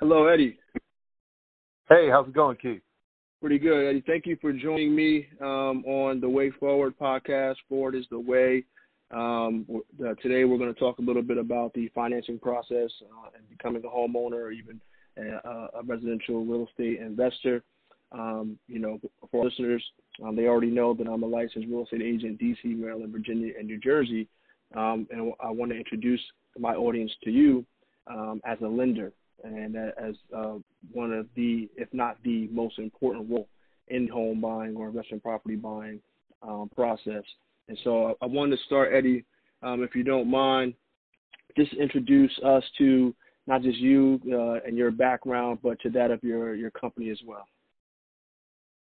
Hello, Eddie. Hey, how's it going, Keith? Pretty good, Eddie. Thank you for joining me um, on the Way Forward podcast. Forward is the way. Um, uh, today, we're going to talk a little bit about the financing process uh, and becoming a homeowner or even a, a residential real estate investor. Um, you know, for listeners, um, they already know that I'm a licensed real estate agent, in D.C., Maryland, Virginia, and New Jersey. Um, and I want to introduce my audience to you um, as a lender and as uh, one of the, if not the most important role in home buying or investment property buying um, process. And so I, wanted to start, Eddie, um, if you don't mind, just introduce us to not just you uh, and your background, but to that of your, your company as well.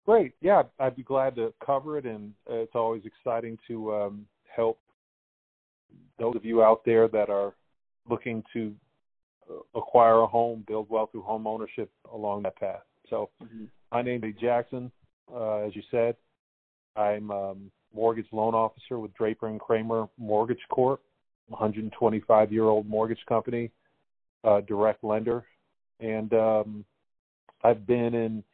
Great. Yeah, I'd be glad to cover it, and it's always exciting to um, help those of you out there that are looking to acquire a home, build wealth through home ownership along that path. So, mm-hmm. my name is Jackson. Uh, as you said, I'm um, mortgage loan officer with Draper and Kramer Mortgage Corp, 125 year old mortgage company, uh, direct lender, and um, I've been in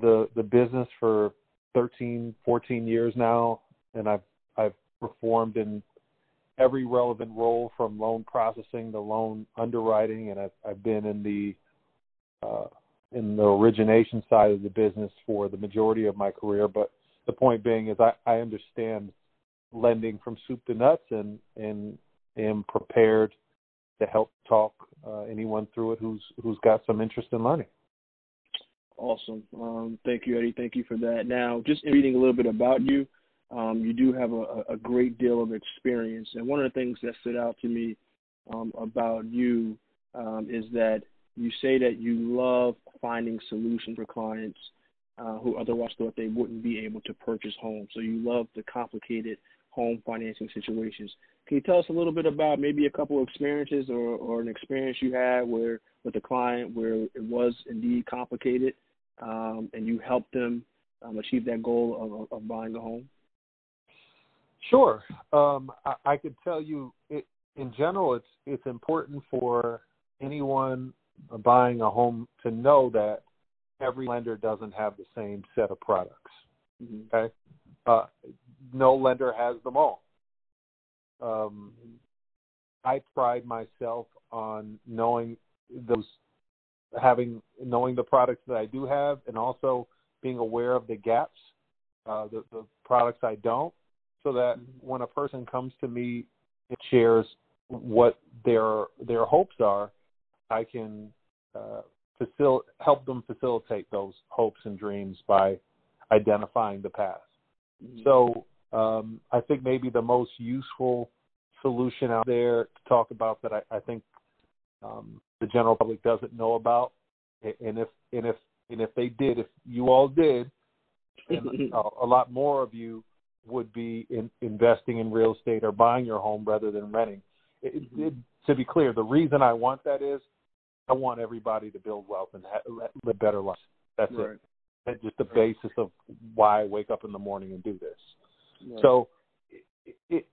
the the business for 13, 14 years now, and I've I've performed in every relevant role from loan processing to loan underwriting, and I've, I've been in the uh, in the origination side of the business for the majority of my career. But the point being is, I, I understand lending from soup to nuts, and and am prepared to help talk uh, anyone through it who's who's got some interest in learning. Awesome. Um, thank you, Eddie. Thank you for that. Now, just reading a little bit about you, um, you do have a, a, great deal of experience. And one of the things that stood out to me um, about you um, is that you say that you love finding solutions for clients uh, who otherwise thought they wouldn't be able to purchase homes. So you love the complicated home financing situations. Can you tell us a little bit about maybe a couple of experiences or, or an experience you had where with a client where it was indeed complicated um, and you helped them um, achieve that goal of, of buying a home? Sure. Um, I, I could tell you, it, in general, it's it's important for anyone buying a home to know that every lender doesn't have the same set of products. Mm-hmm. Okay, uh, no lender has them all. Um, I pride myself on knowing those, having knowing the products that I do have, and also being aware of the gaps, uh, the, the products I don't, so that when a person comes to me and shares what their their hopes are, I can uh, facil- help them facilitate those hopes and dreams by identifying the path. Mm-hmm. So um, I think maybe the most useful solution out there to talk about that I, I think um, the general public doesn't know about, and if and if and if they did, if you all did, and a, a lot more of you would be in, investing in real estate or buying your home rather than renting. It, it, to be clear, the reason I want that is I want everybody to build wealth and ha- live better lives. That's right. it. That's just the right. basis of why I wake up in the morning and do this. Right. So, it, it,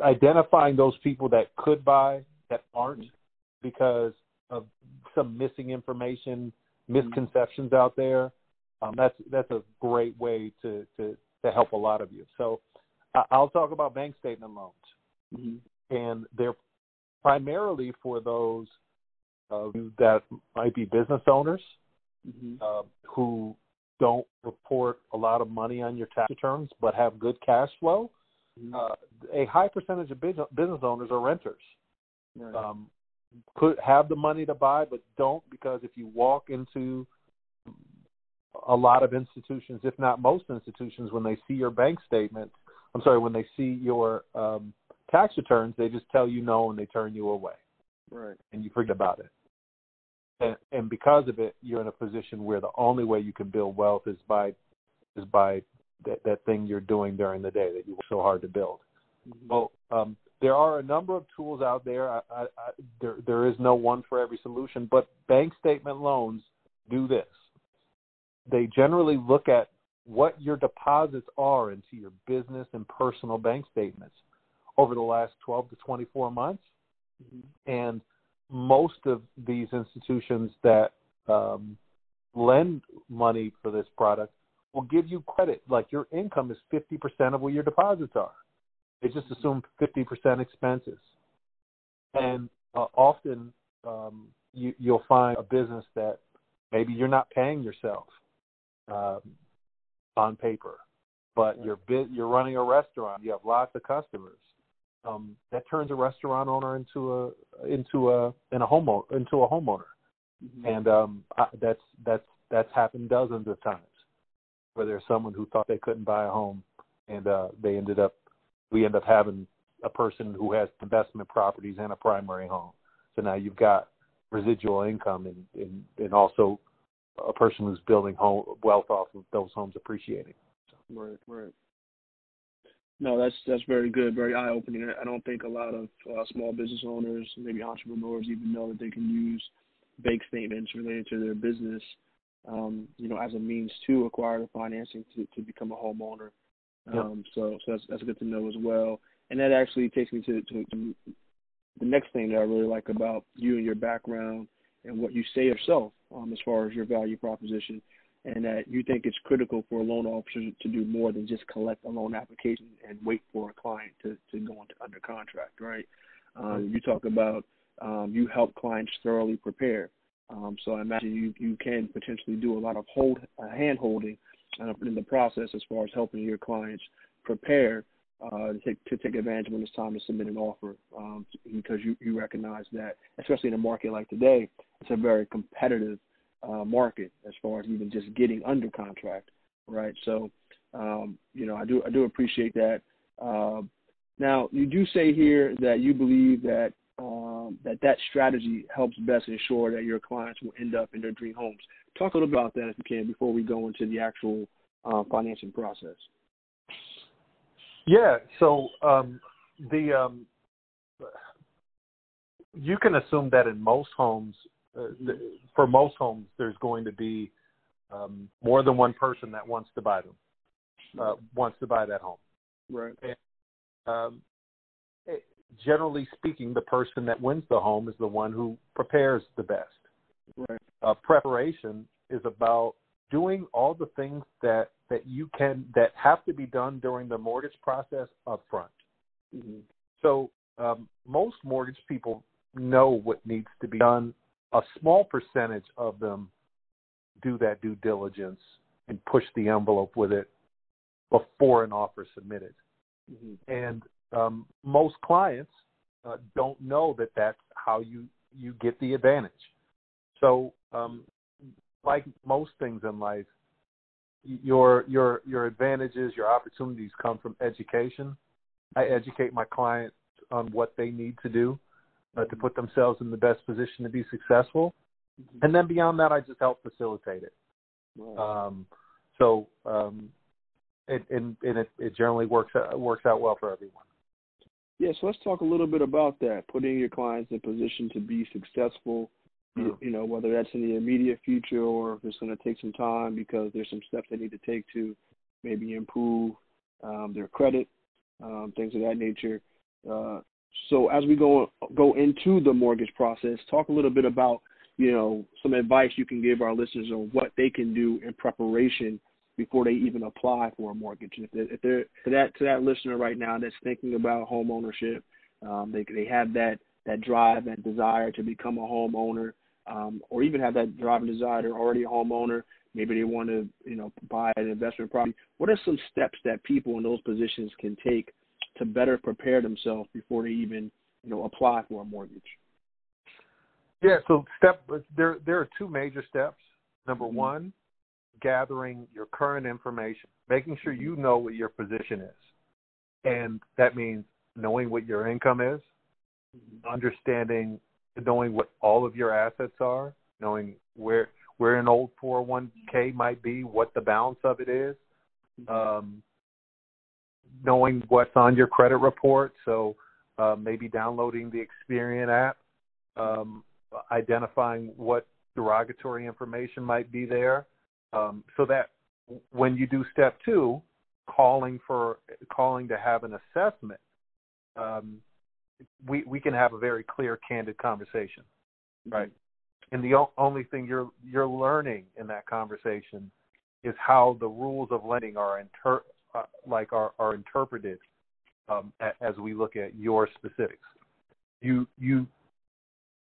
identifying those people that could buy that aren't mm-hmm. because of some missing information, mm-hmm. misconceptions out there. Um, that's that's a great way to to to help a lot of you. So I'll talk about bank statement loans, mm-hmm. and they're primarily for those uh, that might be business owners mm-hmm. uh, who don't report a lot of money on your tax returns but have good cash flow. Mm-hmm. Uh, a high percentage of business, business owners are renters. Right. Um, could have the money to buy, but don't because if you walk into a lot of institutions, if not most institutions, when they see your bank statement, I'm sorry, when they see your um, tax returns, they just tell you no and they turn you away. Right. And you forget about it. And, and because of it, you're in a position where the only way you can build wealth is by is by that, that thing you're doing during the day that you work so hard to build. Mm-hmm. Well, um, there are a number of tools out there. I, I, I, there. There is no one for every solution, but bank statement loans do this they generally look at what your deposits are into your business and personal bank statements over the last 12 to 24 months. Mm-hmm. And most of these institutions that um, lend money for this product will give you credit. Like your income is 50% of what your deposits are. They just assume 50% expenses. And uh, often um, you, you'll find a business that maybe you're not paying yourself um, on paper, but you're you're running a restaurant. You have lots of customers. Um, that turns a restaurant owner into a into a in a home into a homeowner, mm-hmm. and um, I, that's that's that's happened dozens of times where there's someone who thought they couldn't buy a home, and uh, they ended up we end up having a person who has investment properties and a primary home. So now you've got residual income and and, and also a person who's building home wealth off of those homes appreciating. So. Right, right. No, that's that's very good, very eye opening. I don't think a lot of uh, small business owners, maybe entrepreneurs, even know that they can use bank statements related to their business, um, you know, as a means to acquire the financing to, to become a homeowner. Um, yep. So, so that's that's good to know as well. And that actually takes me to, to, to the next thing that I really like about you and your background and what you say yourself um, as far as your value proposition, and that you think it's critical for a loan officer to do more than just collect a loan application and wait for a client to, to go into under contract, right? Um, you talk about um, you help clients thoroughly prepare. Um, so I imagine you, you can potentially do a lot of hold uh, hand holding uh, in the process as far as helping your clients prepare uh, to, take, to take advantage when it's time to submit an offer um, because you, you recognize that, especially in a market like today, it's a very competitive uh, market as far as even just getting under contract, right? So, um, you know, I do I do appreciate that. Uh, now, you do say here that you believe that um, that that strategy helps best ensure that your clients will end up in their dream homes. Talk a little bit about that if you can before we go into the actual uh, financing process. Yeah. So um, the um, you can assume that in most homes, uh, for most homes, there's going to be um, more than one person that wants to buy them, uh, wants to buy that home. Right. And, um, it, generally speaking, the person that wins the home is the one who prepares the best. Right. Uh, preparation is about doing all the things that that you can that have to be done during the mortgage process up front. Mm-hmm. So um, most mortgage people know what needs to be done. A small percentage of them do that due diligence and push the envelope with it before an offer is submitted. Mm-hmm. And um, most clients uh, don't know that that's how you you get the advantage. So, um, like most things in life, your your your advantages, your opportunities come from education. I educate my clients on what they need to do uh, to put themselves in the best position to be successful, mm-hmm. and then beyond that, I just help facilitate it. Um, so, um, it, and, and it, it generally works out, works out well for everyone. Yeah, so let's talk a little bit about that. Putting your clients in position to be successful you, know, whether that's in the immediate future or if it's going to take some time because there's some steps they need to take to maybe improve um, their credit, um, things of that nature. Uh, so as we go go into the mortgage process, talk a little bit about you know some advice you can give our listeners on what they can do in preparation before they even apply for a mortgage. If they're, if they're to that to that listener right now that's thinking about home ownership, um, they they have that that drive and desire to become a homeowner um, or even have that drive and desire, they're already a homeowner, maybe they want to, you know, buy an investment property. What are some steps that people in those positions can take to better prepare themselves before they even, you know, apply for a mortgage? Yeah, so step there there are two major steps. Number mm-hmm. one, gathering your current information, making sure you know what your position is. And that means knowing what your income is, mm-hmm. understanding knowing what all of your assets are, knowing where where an old 401k might be, what the balance of it is, um, knowing what's on your credit report. So uh, maybe downloading the Experian app, um, identifying what derogatory information might be there, um, so that when you do step two, calling for calling to have an assessment. Um, we we can have a very clear, candid conversation. Right. and the o- only thing you're you're learning in that conversation is how the rules of lending are inter uh, like are are interpreted um, a, as we look at your specifics. You you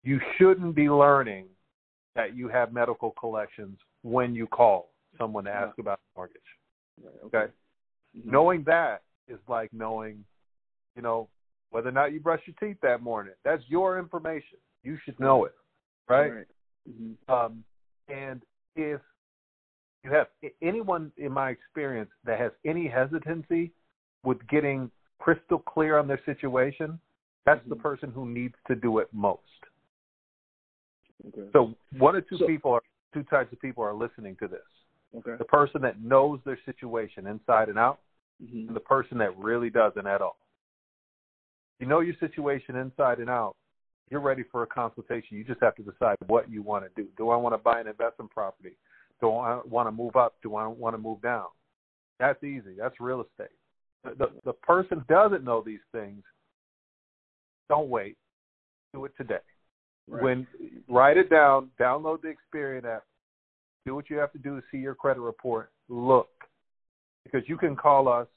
you shouldn't be learning that you have medical collections when you call someone to ask about a mortgage. Right, Okay. Mhm. Knowing that is like knowing, you know, whether or not you brush your teeth that morning. That's your information. You should know it, right? Right. Mhm. Um, and if you have anyone in my experience that has any hesitancy with getting crystal clear on their situation, that's the Mhm. person who needs to do it most. Okay. So one or two So- people are two types of people are listening to this. Okay. The person that knows their situation inside and out, Mhm. and the person that really doesn't at all. You know your situation inside and out. You're ready for a consultation. You just have to decide what you want to do. Do I want to buy an investment property? Do I want to move up? Do I want to move down? That's easy. That's real estate. The, the, person doesn't know these things, don't wait. Do it today. Right. When write it down, download the Experian app, do what you have to do to see your credit report. Look, because you can call us,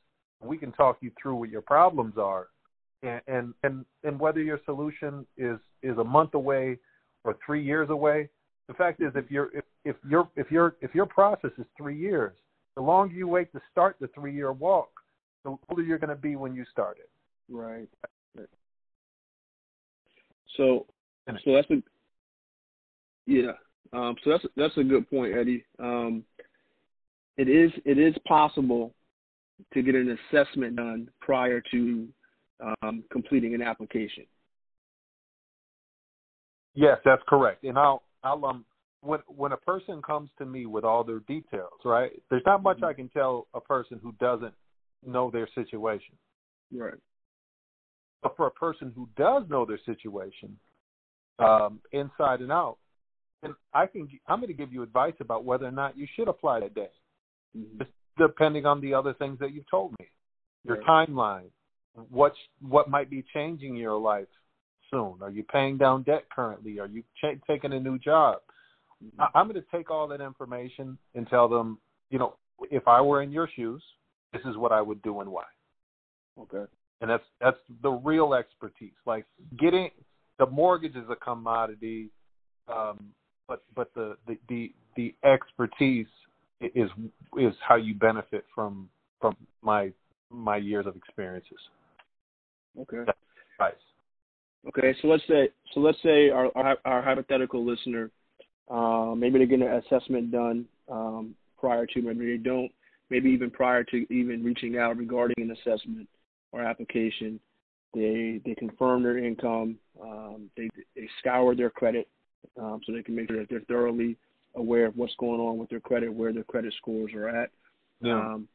we can talk you through what your problems are, and and and, and whether your solution is is a month away or three years away. The fact is, if you're if if your if your if your process is three years, the longer you wait to start the three year walk, the older you're going to be when you start it. Right. Right. So, so that's a yeah. Um, so that's that's a good point, Eddie. Um, it is it is possible to get an assessment done prior to um, completing an application. Yes, that's correct. And I'll I'll um when when a person comes to me with all their details, right? There's not much I can tell a person who doesn't know their situation. Right. But for a person who does know their situation, um, inside and out, and I can I'm going to give you advice about whether or not you should apply that day, Mhm. depending on the other things that you've told me, your Right. timeline, what what might be changing your life soon. Are you paying down debt currently? Are you ch- taking a new job? I- I'm going to take all that information and tell them, you know, if I were in your shoes, this is what I would do and why. Okay. And that's that's the real expertise. Like getting the mortgage is a commodity, um, but but the, the the the expertise is is how you benefit from from my my years of experiences. Okay. Right. Okay, so let's say so let's say our our, our hypothetical listener, uh, maybe they get an assessment done um, prior to, maybe they don't, maybe even prior to even reaching out regarding an assessment or application. They they confirm their income, um, they they scour their credit um, so they can make sure that they're thoroughly aware of what's going on with their credit, where their credit scores are at. Yeah. Um,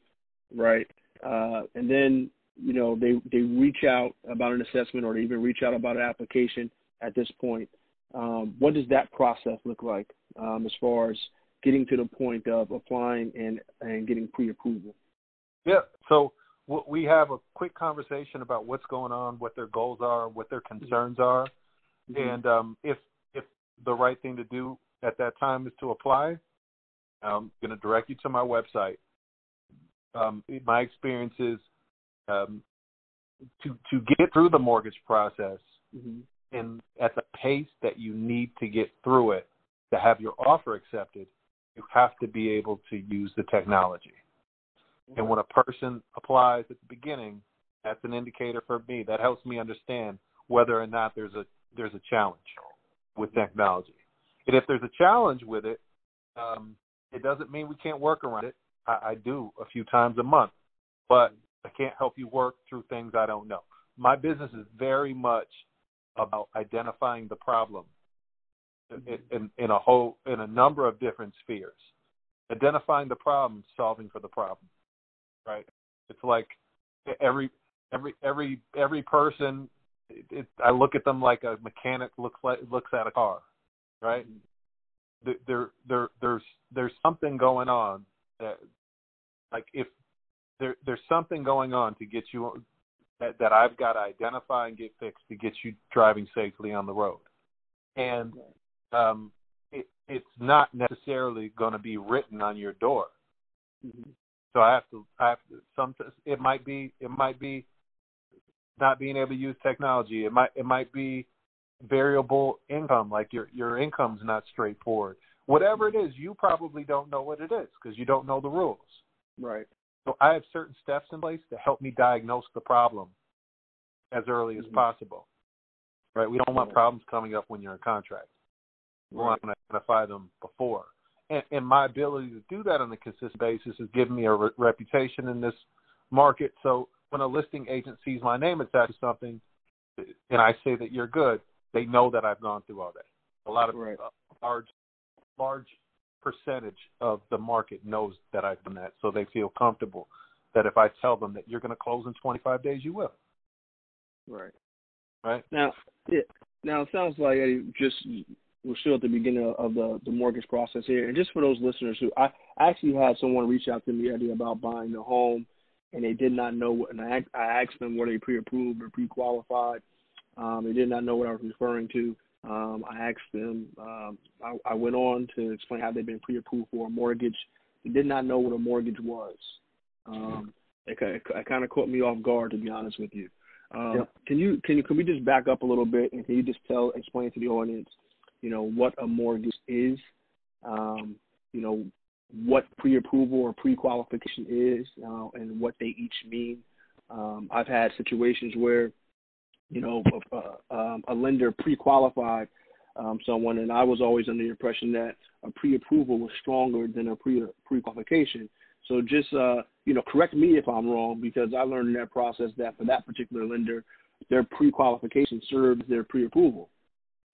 right. Uh, and then, you know, they, they reach out about an assessment or they even reach out about an application at this point. Um, what does that process look like um, as far as getting to the point of applying and, and getting pre-approval? Yeah. So we have a quick conversation about what's going on, what their goals are, what their concerns are, and um, if if the right thing to do at that time is to apply, I'm going to direct you to my website. Um, my experience is um, to to get through the mortgage process hmm and at the pace that you need to get through it to have your offer accepted, you have to be able to use the technology. And when a person applies at the beginning, that's an indicator for me. That helps me understand whether or not there's a there's a challenge with technology. And if there's a challenge with it, um, it doesn't mean we can't work around it. I, I do a few times a month, but I can't help you work through things I don't know. My business is very much about identifying the problem mm-hmm. in, in, in a whole in a number of different spheres. Identifying the problem, solving for the problem. Right? It's like every every every every person. It, it, I look at them like a mechanic looks like looks at a car. Right? Mm-hmm. There there there there's there's something going on that like if there there's something going on to get you that, that I've got to identify and get fixed to get you driving safely on the road. And um, it's not necessarily going to be written on your door. Mm-hmm. So I have to, I have to, some, it might be, it might be not being able to use technology. It might, it might be variable income, like your, your income's not straightforward. Whatever it is, you probably don't know what it is because you don't know the rules. Right. So I have certain steps in place to help me diagnose the problem as early as Mhm. possible. Right? We don't want problems coming up when you're in contract. We Right. want to identify them before. And, and my ability to do that on a consistent basis has given me a re- reputation in this market. So when a listing agent sees my name attached to something, and I say that you're good, they know that I've gone through all that. A lot of Right. a large, large percentage of the market knows that I've done that, so they feel comfortable that if I tell them that you're going to close in 25 days, you will. Right. Right. Now, it, now it sounds like Eddie, just we're still at the beginning of the the mortgage process here, and just for those listeners who I actually had someone reach out to me Eddie about buying a home, and they did not know what, and I I asked them were they pre-approved or pre-qualified. Um, they did not know what I was referring to. Um, I asked them. Um, I, I went on to explain how they've been pre-approved for a mortgage. They did not know what a mortgage was. Um, it, it, it kind of caught me off guard, to be honest with you. Um, Yep. Can you can you can we just back up a little bit and can you just tell explain to the audience, you know, what a mortgage is, um, you know, what pre-approval or pre-qualification is, uh, and what they each mean. Um, I've had situations where, you know, a, um, a lender pre-qualified um, someone, and I was always under the impression that a pre-approval was stronger than a pre pre-qualification. So just uh, you know, correct me if I'm wrong because I learned in that process that for that particular lender, their pre-qualification serves their pre-approval.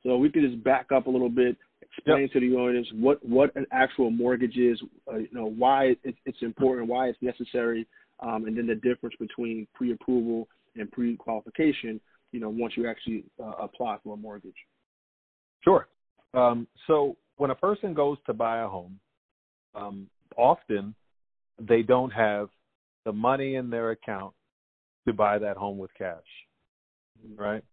So we could just back up a little bit, explain to the audience what what an actual mortgage is, uh, you know, why it, it's important, why it's necessary, um, and then the difference between pre-approval and pre-qualification. You know, once you actually uh, apply for a mortgage. Sure. Um, so when a person goes to buy a home, um, often they don't have the money in their account to buy that home with cash, right?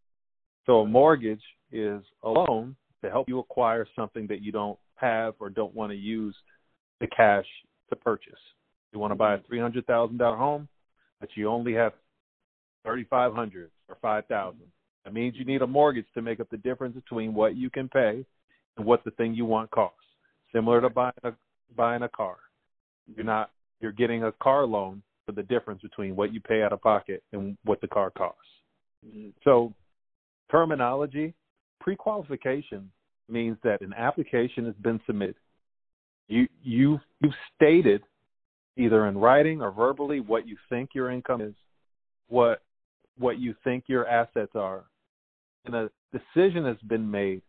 So a mortgage is a loan to help you acquire something that you don't have or don't want to use the cash to purchase. You want to buy a three hundred thousand dollar home, but you only have thirty five hundred or five thousand. That means you need a mortgage to make up the difference between what you can pay and what the thing you want costs. Similar to buying a buying a car. You're not you're getting a car loan for the difference between what you pay out of pocket and what the car costs. Mhm. So terminology, pre-qualification means that an application has been submitted. You you you've stated either in writing or verbally what you think your income is, what what you think your assets are, and a decision has been made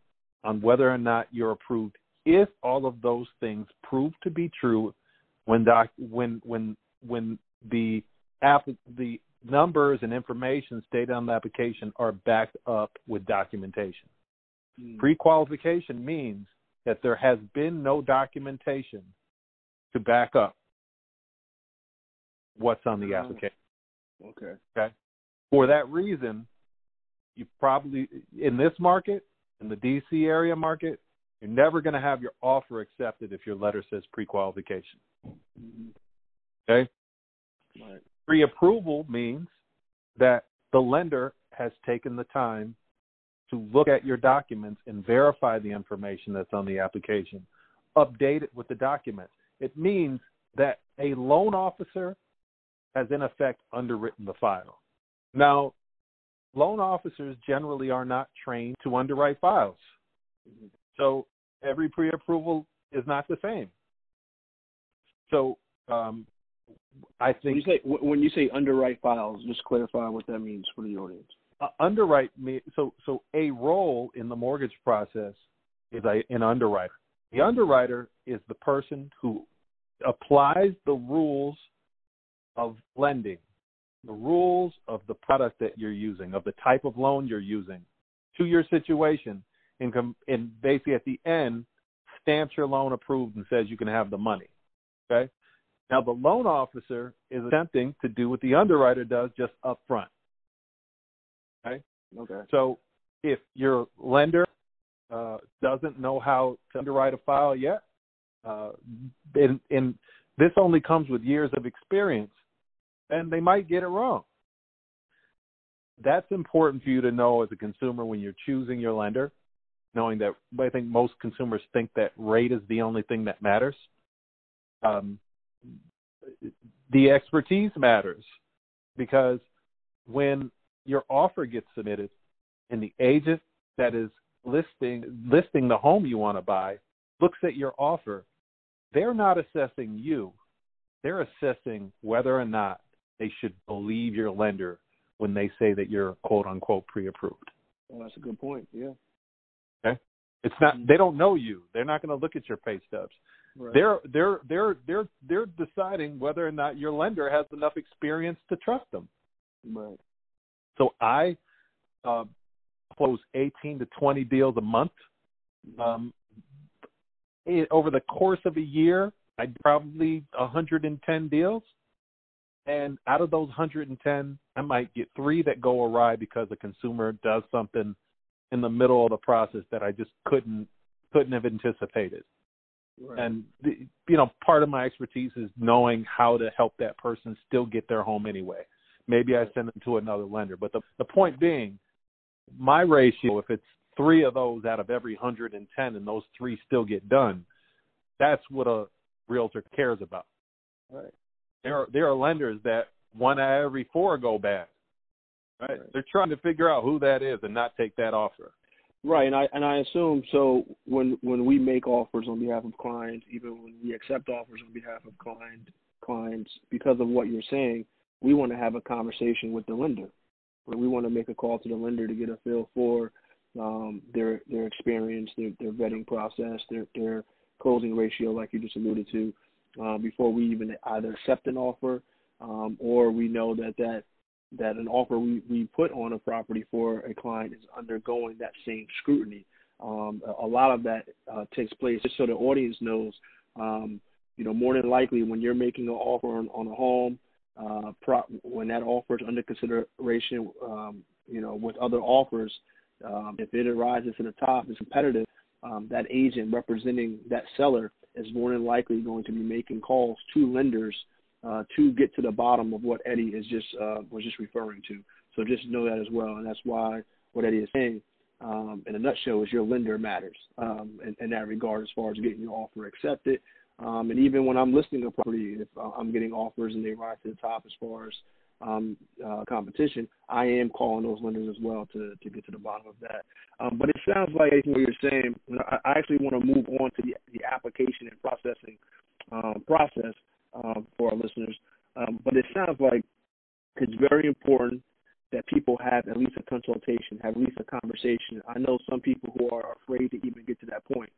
on whether or not you're approved if all of those things prove to be true when doc when when when the app the numbers and information stated on the application are backed up with documentation. Mhm. Pre-qualification means that there has been no documentation to back up what's on the application. Okay. Okay. For that reason, you probably in this market, in the DC area market, you're never going to have your offer accepted if your letter says pre-qualification. Okay. Right. Pre-approval means that the lender has taken the time to look at your documents and verify the information that's on the application, update it with the documents. It means that a loan officer has in effect underwritten the file. Now, loan officers generally are not trained to underwrite files. So every pre-approval is not the same. So um, I When you think say when you say underwrite files, just clarify what that means for the audience. uh, underwrite me so so a role in the mortgage process is a, an underwriter. The underwriter is the person who applies the rules of lending, the rules of the product that you're using, of the type of loan you're using to your situation, and, com- and basically at the end stamps your loan approved and says you can have the money. Okay. Now the loan officer is attempting to do what the underwriter does just up front. Okay. So if your lender uh, doesn't know how to underwrite a file yet, uh, and, and this only comes with years of experience, and they might get it wrong. That's important for you to know as a consumer when you're choosing your lender, knowing that I think most consumers think that rate is the only thing that matters. Um, the expertise matters because when your offer gets submitted and the agent that is listing listing the home you want to buy looks at your offer, they're not assessing you. They're assessing whether or not they should believe your lender when they say that you're quote unquote pre-approved. Well, that's a good point. Yeah. Okay. It's not. They don't know you. They're not going to look at your pay stubs. Right. They're they're they're they're they're deciding whether or not your lender has enough experience to trust them. Right. So I uh, close 18 to 20 deals a month. Mm-hmm. Um, it, over the course of a year, I probably 110 deals. And out of those 110, I might get three that go awry because a consumer does something in the middle of the process that I just couldn't couldn't have anticipated. Right. And the, you know, part of my expertise is knowing how to help that person still get their home anyway. Maybe I send them to another lender, but the the point being, my ratio, if it's three of those out of every 110, and those three still get done, that's what a realtor cares about. Right. There are there are lenders that one out of every four go bad. Right? right. They're trying to figure out who that is and not take that offer. Right, and I and I assume so when when we make offers on behalf of clients, even when we accept offers on behalf of client clients, because of what you're saying, we want to have a conversation with the lender. We want to make a call to the lender to get a feel for um, their their experience, their their vetting process, their their closing ratio, like you just alluded to, uh, before we even either accept an offer um, or we know that that that an offer we, we put on a property for a client is undergoing that same scrutiny. Um, a, a, lot of that uh, takes place just so the audience knows. Um, you know, more than likely when you're making an offer on, on a home, uh, pro- when that offer is under consideration, um, you know, with other offers, um, if it arises to the top, it's competitive. Um, that agent representing that seller is more than likely going to be making calls to lenders uh, to get to the bottom of what Eddie is just uh, was just referring to. So just know that as well, and that's why what Eddie is saying um, in a nutshell is your lender matters um, in, in, that regard as far as getting your offer accepted. Um, and even when I'm listing a property, if uh, I'm getting offers and they rise to the top as far as um, uh, competition, I am calling those lenders as well to, to get to the bottom of that. Um, but it sounds like what you're saying. I, actually want to move on to the, the application and processing um, process um, for our listeners. Um, but it sounds like it's very important that people have at least a consultation, have at least a conversation. I know some people who are afraid to even get to that point.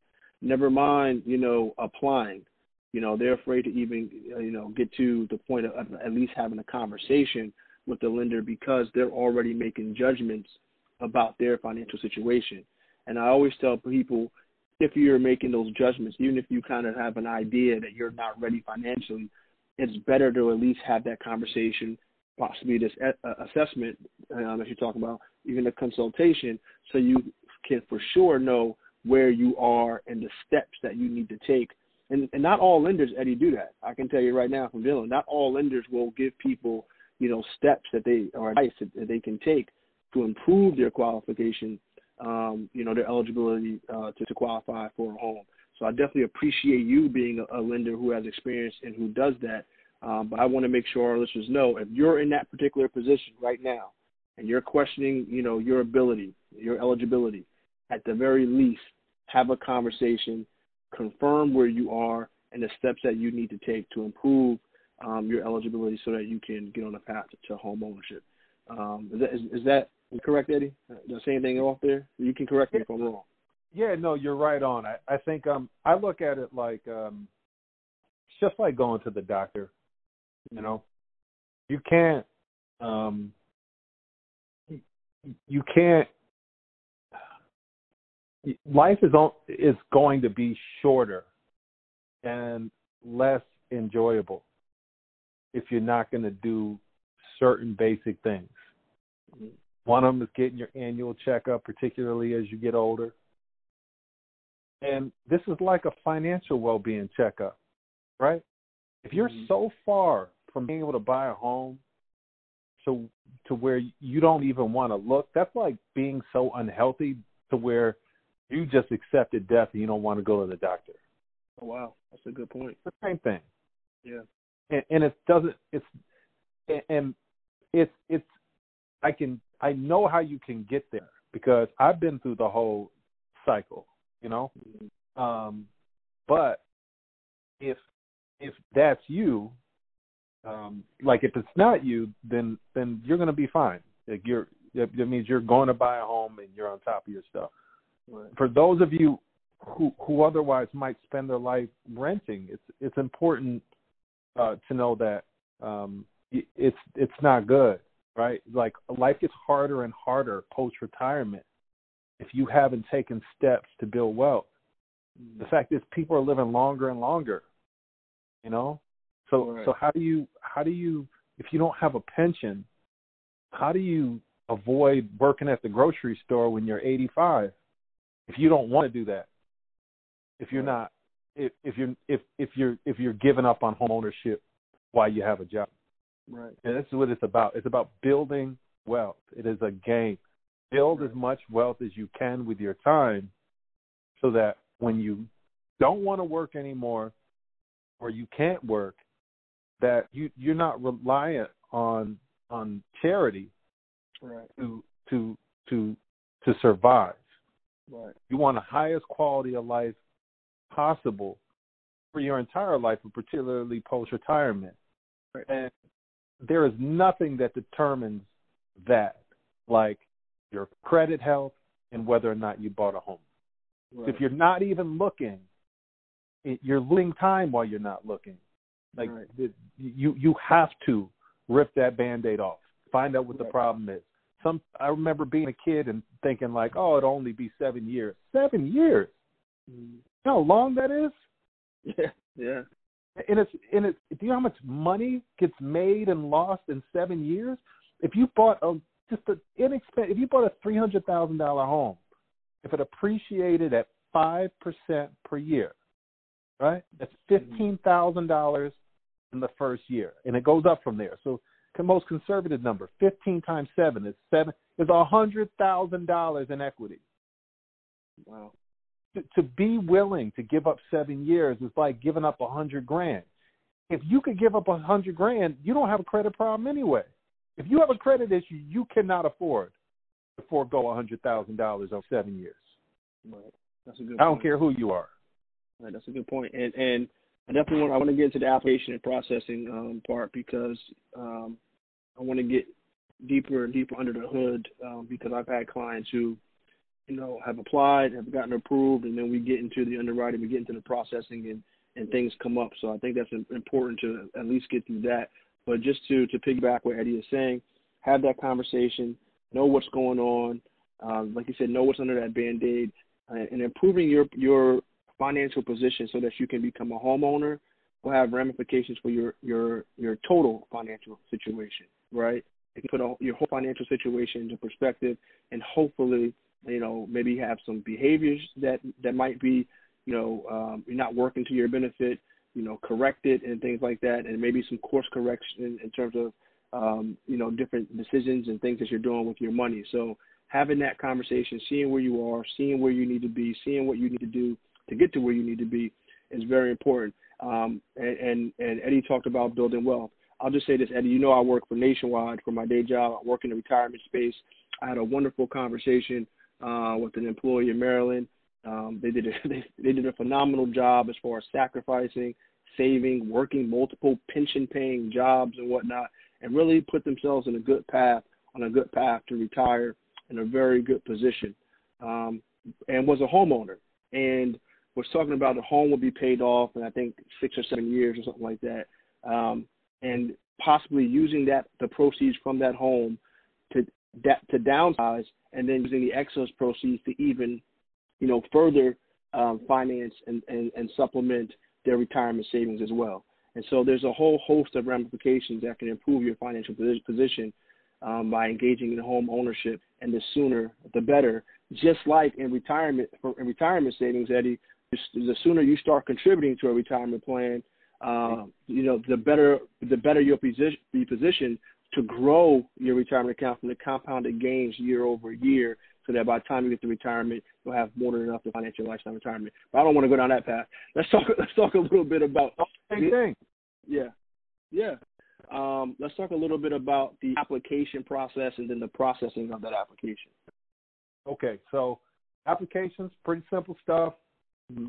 Never mind, you know, applying. You know, they're afraid to even, you know, get to the point of at least having a conversation with the lender because they're already making judgments about their financial situation. And I always tell people if you're making those judgments, even if you kind of have an idea that you're not ready financially, it's better to at least have that conversation, possibly this uh, assessment um, that you're talking about, even a consultation, so you can for sure know where you are and the steps that you need to take. And, and not all lenders, Eddie, do that. I can tell you right now from dealing, not all lenders will give people, you know, steps that they or advice that they can take to improve their qualification um, you know, their eligibility uh, to, to qualify for a home. So I definitely appreciate you being a, a lender who has experience and who does that. Um, but I want to make sure our listeners know if you're in that particular position right now and you're questioning, you know, your ability, your eligibility, at the very least, have a conversation, confirm where you are and the steps that you need to take to improve um, your eligibility so that you can get on a path to home ownership. Um, is, that, is, is that correct, Eddie? Did I say anything off there? You can correct me if I'm wrong. Yeah, no, you're right on. I, I think um I look at it like um just like going to the doctor. You know, you can't um you can't life is on, is going to be shorter and less enjoyable if you're not going to do certain basic things. Mm-hmm. One of them is getting your annual checkup, particularly as you get older. And this is like a financial well being checkup, right? If you're Mhm. so far from being able to buy a home to to where you don't even want to look, that's like being so unhealthy to where you just accepted death and you don't want to go to the doctor. Oh, wow, that's a good point. It's the same thing. Yeah. And, and it doesn't it's and it's it's I can I know how you can get there because I've been through the whole cycle, you know? Mhm. Um, but if if that's you, um, like if it's not you, then then you're gonna be fine. Like you're that means you're going to buy a home and you're on top of your stuff. Right. For those of you who who otherwise might spend their life renting, it's it's important uh, to know that um, it's it's not good, right? Like life gets harder and harder post retirement if you haven't taken steps to build wealth the fact is people are living longer and longer you know so Right. so how do you how do you if you don't have a pension how do you avoid working at the grocery store when you're 85 if you don't want to do that if you're not if if you're if if you're if you're giving up on home ownership while you have a job Right. and this is what it's about. It's about building wealth. It is a game. Build as much wealth as you can with your time so that when you don't want to work anymore or you can't work, that you, you're not reliant on on charity Right. to to to to survive. Right. You want the highest quality of life possible for your entire life, but particularly post retirement. Right. And there is nothing that determines that, like your credit health and whether or not you bought a home. Right. If you're not even looking, it, you're losing time while you're not looking. Like Right. it, you, you have to rip that band-aid off. Find out what the problem is. Some I remember being a kid and thinking like, oh, it'll only be seven years. Seven years. You know how long that is? Yeah. Yeah. and it's and it's do you know how much money gets made and lost in seven years? If you bought a just a inexpensive if you bought a three hundred thousand dollar home, if it appreciated at five percent per year, right? That's mm-hmm. fifteen thousand dollars in the first year. And it goes up from there. So most conservative number, fifteen times seven is seven is a hundred thousand dollars in equity Wow. to, to be willing to give up seven years is like giving up a hundred grand. If you could give up a hundred grand, you don't have a credit problem anyway. If you have a credit issue, you cannot afford to forego a hundred thousand dollars over seven years. Right. That's a good. I don't point. care who you are. Right, that's a good point. And and I definitely want I want to get into the application and processing um, part because um, I want to get deeper and deeper under the hood um, because I've had clients who you know have applied, have gotten approved, and then we get into the underwriting, we get into the processing, and and things come up. So I think that's important to at least get through that. But just to to piggyback what Eddie is saying, have that conversation, know what's going on. Um, like you said, know what's under that band aid, and, and improving your your financial position so that you can become a homeowner will have ramifications for your your your total financial situation, right? It can put all, your whole financial situation into perspective, and hopefully, you know, maybe have some behaviors that that might be, you know, um, you're not working to your benefit, you know, correct it and things like that, and maybe some course correction in terms of, um, you know, different decisions and things that you're doing with your money. So having that conversation, seeing where you are, seeing where you need to be, seeing what you need to do to get to where you need to be is very important. Um, and, and, and Eddie talked about building wealth. I'll just say this, Eddie, you know I work for Nationwide for my day job. I work in the retirement space. I had a wonderful conversation uh, with an employee in Maryland. Um, they did a, they, they did a phenomenal job as far as sacrificing, saving, working multiple pension-paying jobs and whatnot, and really put themselves in a good path on a good path to retire in a very good position, um, and was a homeowner. And was talking about the home would be paid off in I think six or seven years or something like that, um, and possibly using that the proceeds from that home to that to downsize, and then using the excess proceeds to even, you know, further um, finance and, and, and supplement their retirement savings as well. And so there's a whole host of ramifications that can improve your financial position um, by engaging in home ownership and the sooner the better. Just like in retirement for in retirement savings, Eddie, the sooner you start contributing to a retirement plan, uh, you know, the better the better you'll position, be positioned to grow your retirement account from the compounded gains year over year, so that by the time you get to retirement, you'll have more than enough to finance your lifetime retirement. But I don't want to go down that path. Let's talk. Let's talk a little bit about. Same thing. Yeah, yeah. Um, let's talk a little bit about the application process and then the processing of that application. Okay, so applications, pretty simple stuff.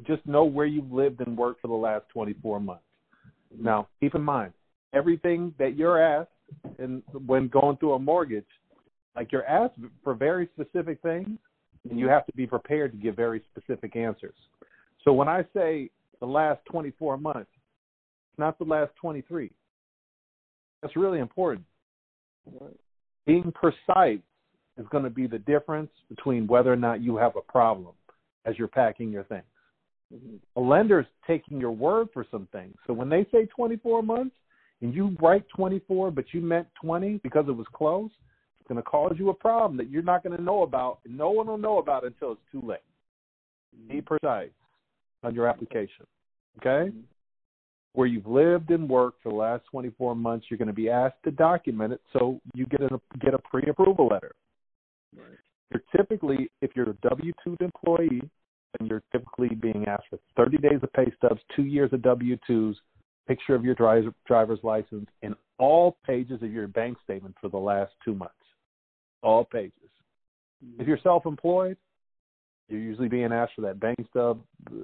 Just know where you've lived and worked for the last 24 months. Now, keep in mind, everything that you're asked and when going through a mortgage, like you're asked for very specific things, and you have to be prepared to give very specific answers. So when I say the last 24 months, it's not the last 23. That's really important. Being precise is going to be the difference between whether or not you have a problem as you're packing your things. A lender's taking your word for some things. So when they say 24 months and you write 24 but you meant 20 because it was close, it's going to cause you a problem that you're not going to know about. And no one will know about until it's too late. Mm-hmm. Be precise on your application. Okay? Mm-hmm where you've lived and worked for the last 24 months, you're going to be asked to document it so you get a get a pre-approval letter. Right. You're typically, if you're a W-2 employee, and you're typically being asked for 30 days of pay stubs, two years of W-2s, picture of your driver, driver's license, and all pages of your bank statement for the last two months. All pages. If you're self-employed, you're usually being asked for that bank stub,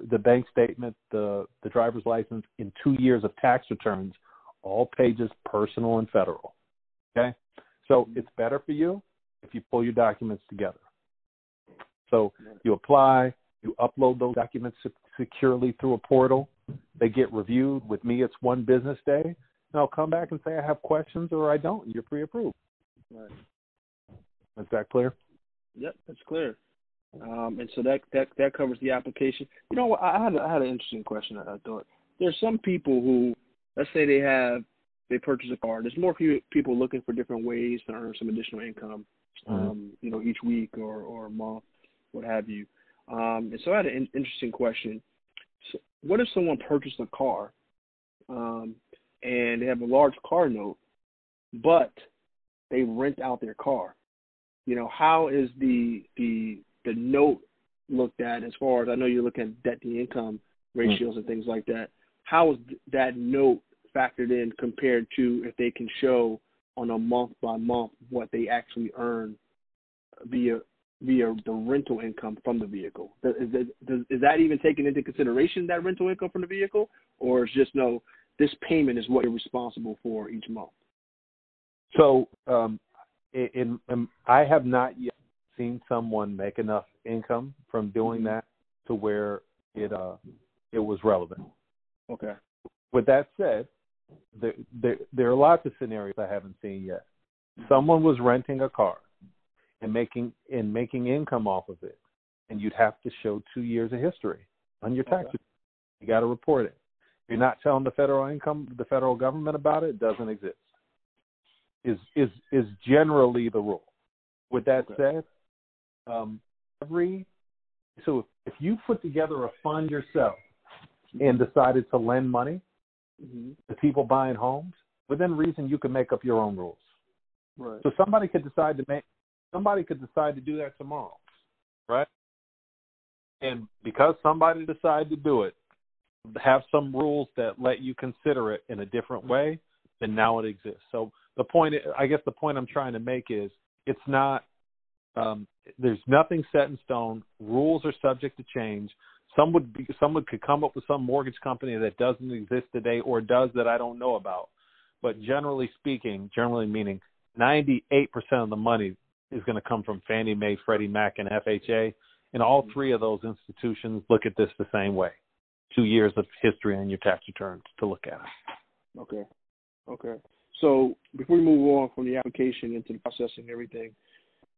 the bank statement, the the driver's license, in two years of tax returns, all pages, personal and federal. Okay, so it's better for you if you pull your documents together. So you apply, you upload those documents securely through a portal. They get reviewed. With me, it's one business day, and I'll come back and say I have questions or I don't. You're pre-approved. Right. Is that clear? Yep, that's clear. Um, and so that, that that covers the application. You know, I had I had an interesting question. I thought there's some people who, let's say they have they purchase a car. There's more people looking for different ways to earn some additional income, mm-hmm. um, you know, each week or or month, what have you. Um, and so I had an interesting question. So what if someone purchased a car, um, and they have a large car note, but they rent out their car? You know, how is the the the note looked at as far as I know you're looking at debt to income ratios mm-hmm. and things like that. How is that note factored in compared to if they can show on a month by month what they actually earn via via the rental income from the vehicle? Is that, is that even taken into consideration that rental income from the vehicle, or is just no? This payment is what you're responsible for each month. So, um, in, in I have not yet seen someone make enough income from doing mm-hmm. that to where it uh it was relevant. Okay. With that said, there there, there are lots of scenarios I haven't seen yet. Mm-hmm. Someone was renting a car and making and making income off of it, and you'd have to show two years of history on your tax. Okay. You got to report it. If you're not telling the federal income, the federal government about it, it doesn't exist. Is is is generally the rule. With that okay. said, um, every so if you put together a fund yourself and decided to lend money mm-hmm. to people buying homes, within reason you can make up your own rules. Right. So somebody could decide to make somebody could decide to do that tomorrow, right? And because somebody decided to do it, have some rules that let you consider it in a different way, then now it exists. So the point, I guess, the point I'm trying to make is it's not um, there's nothing set in stone. Rules are subject to change. Some would be, someone could come up with some mortgage company that doesn't exist today or does that I don't know about. But generally speaking, generally meaning 98% of the money is going to come from Fannie Mae, Freddie Mac, and FHA. And all three of those institutions look at this the same way. Two years of history on your tax returns to look at it. Okay. Okay. So before we move on from the application into the processing and everything,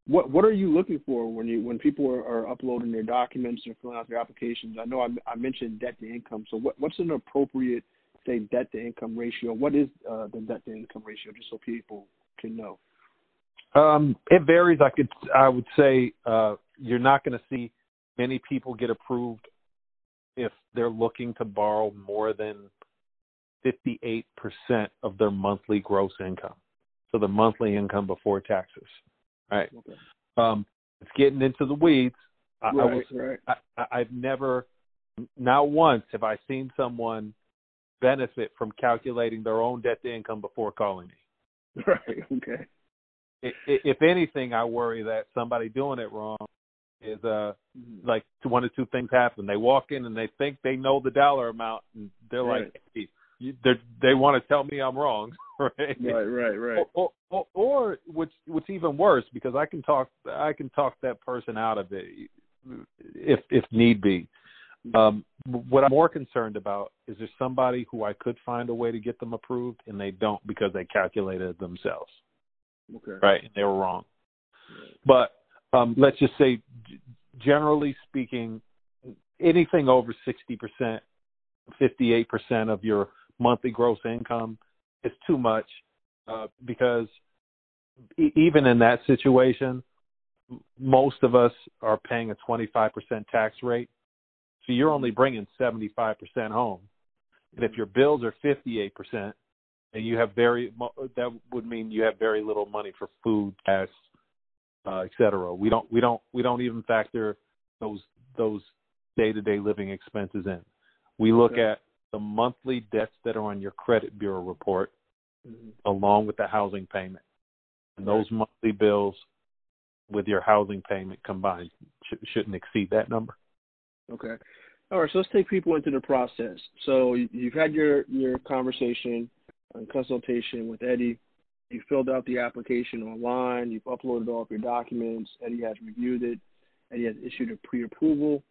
what what are you looking for when you when people are, are uploading their documents or filling out their applications? I know I, I mentioned debt to income. So what what's an appropriate say debt to income ratio? What is uh, the debt to income ratio, just so people can know? Um, it varies. I could, I would say, uh, you're not going to see many people get approved if they're looking to borrow more than 58% of their monthly gross income. So the monthly income before taxes. Right. Okay. Um, it's getting into the weeds. I, right, I was, right. I, I've never, not once have I seen someone benefit from calculating their own debt to income before calling me. Right. Okay. If anything, I worry that somebody doing it wrong is uh mm-hmm. like one or two things happen. They walk in and they think they know the dollar amount, and they're right. like, hey, they they want to tell me I'm wrong, right? Right, right, right. Or, or, or which what's even worse because I can talk I can talk that person out of it if if need be. Um, what I'm more concerned about is there somebody who I could find a way to get them approved and they don't because they calculated themselves. Okay. Right, and they were wrong. But um, let's just say, generally speaking, anything over sixty percent, fifty-eight percent of your monthly gross income is too much uh, because e- even in that situation, most of us are paying a 25% tax rate. So you're only bringing 75% home. And if your bills are 58%, and you have very that would mean you have very little money for food, gas, uh, et cetera. We don't we don't we don't even factor those those day to day living expenses in. We look okay. at the monthly debts that are on your credit bureau report mm-hmm. along with the housing payment. And those monthly bills with your housing payment combined sh- shouldn't exceed that number. Okay. All right, so let's take people into the process. So you've had your your conversation and consultation with Eddie. You filled out the application online. You've uploaded all of your documents. Eddie has reviewed it. Eddie has issued a pre-approval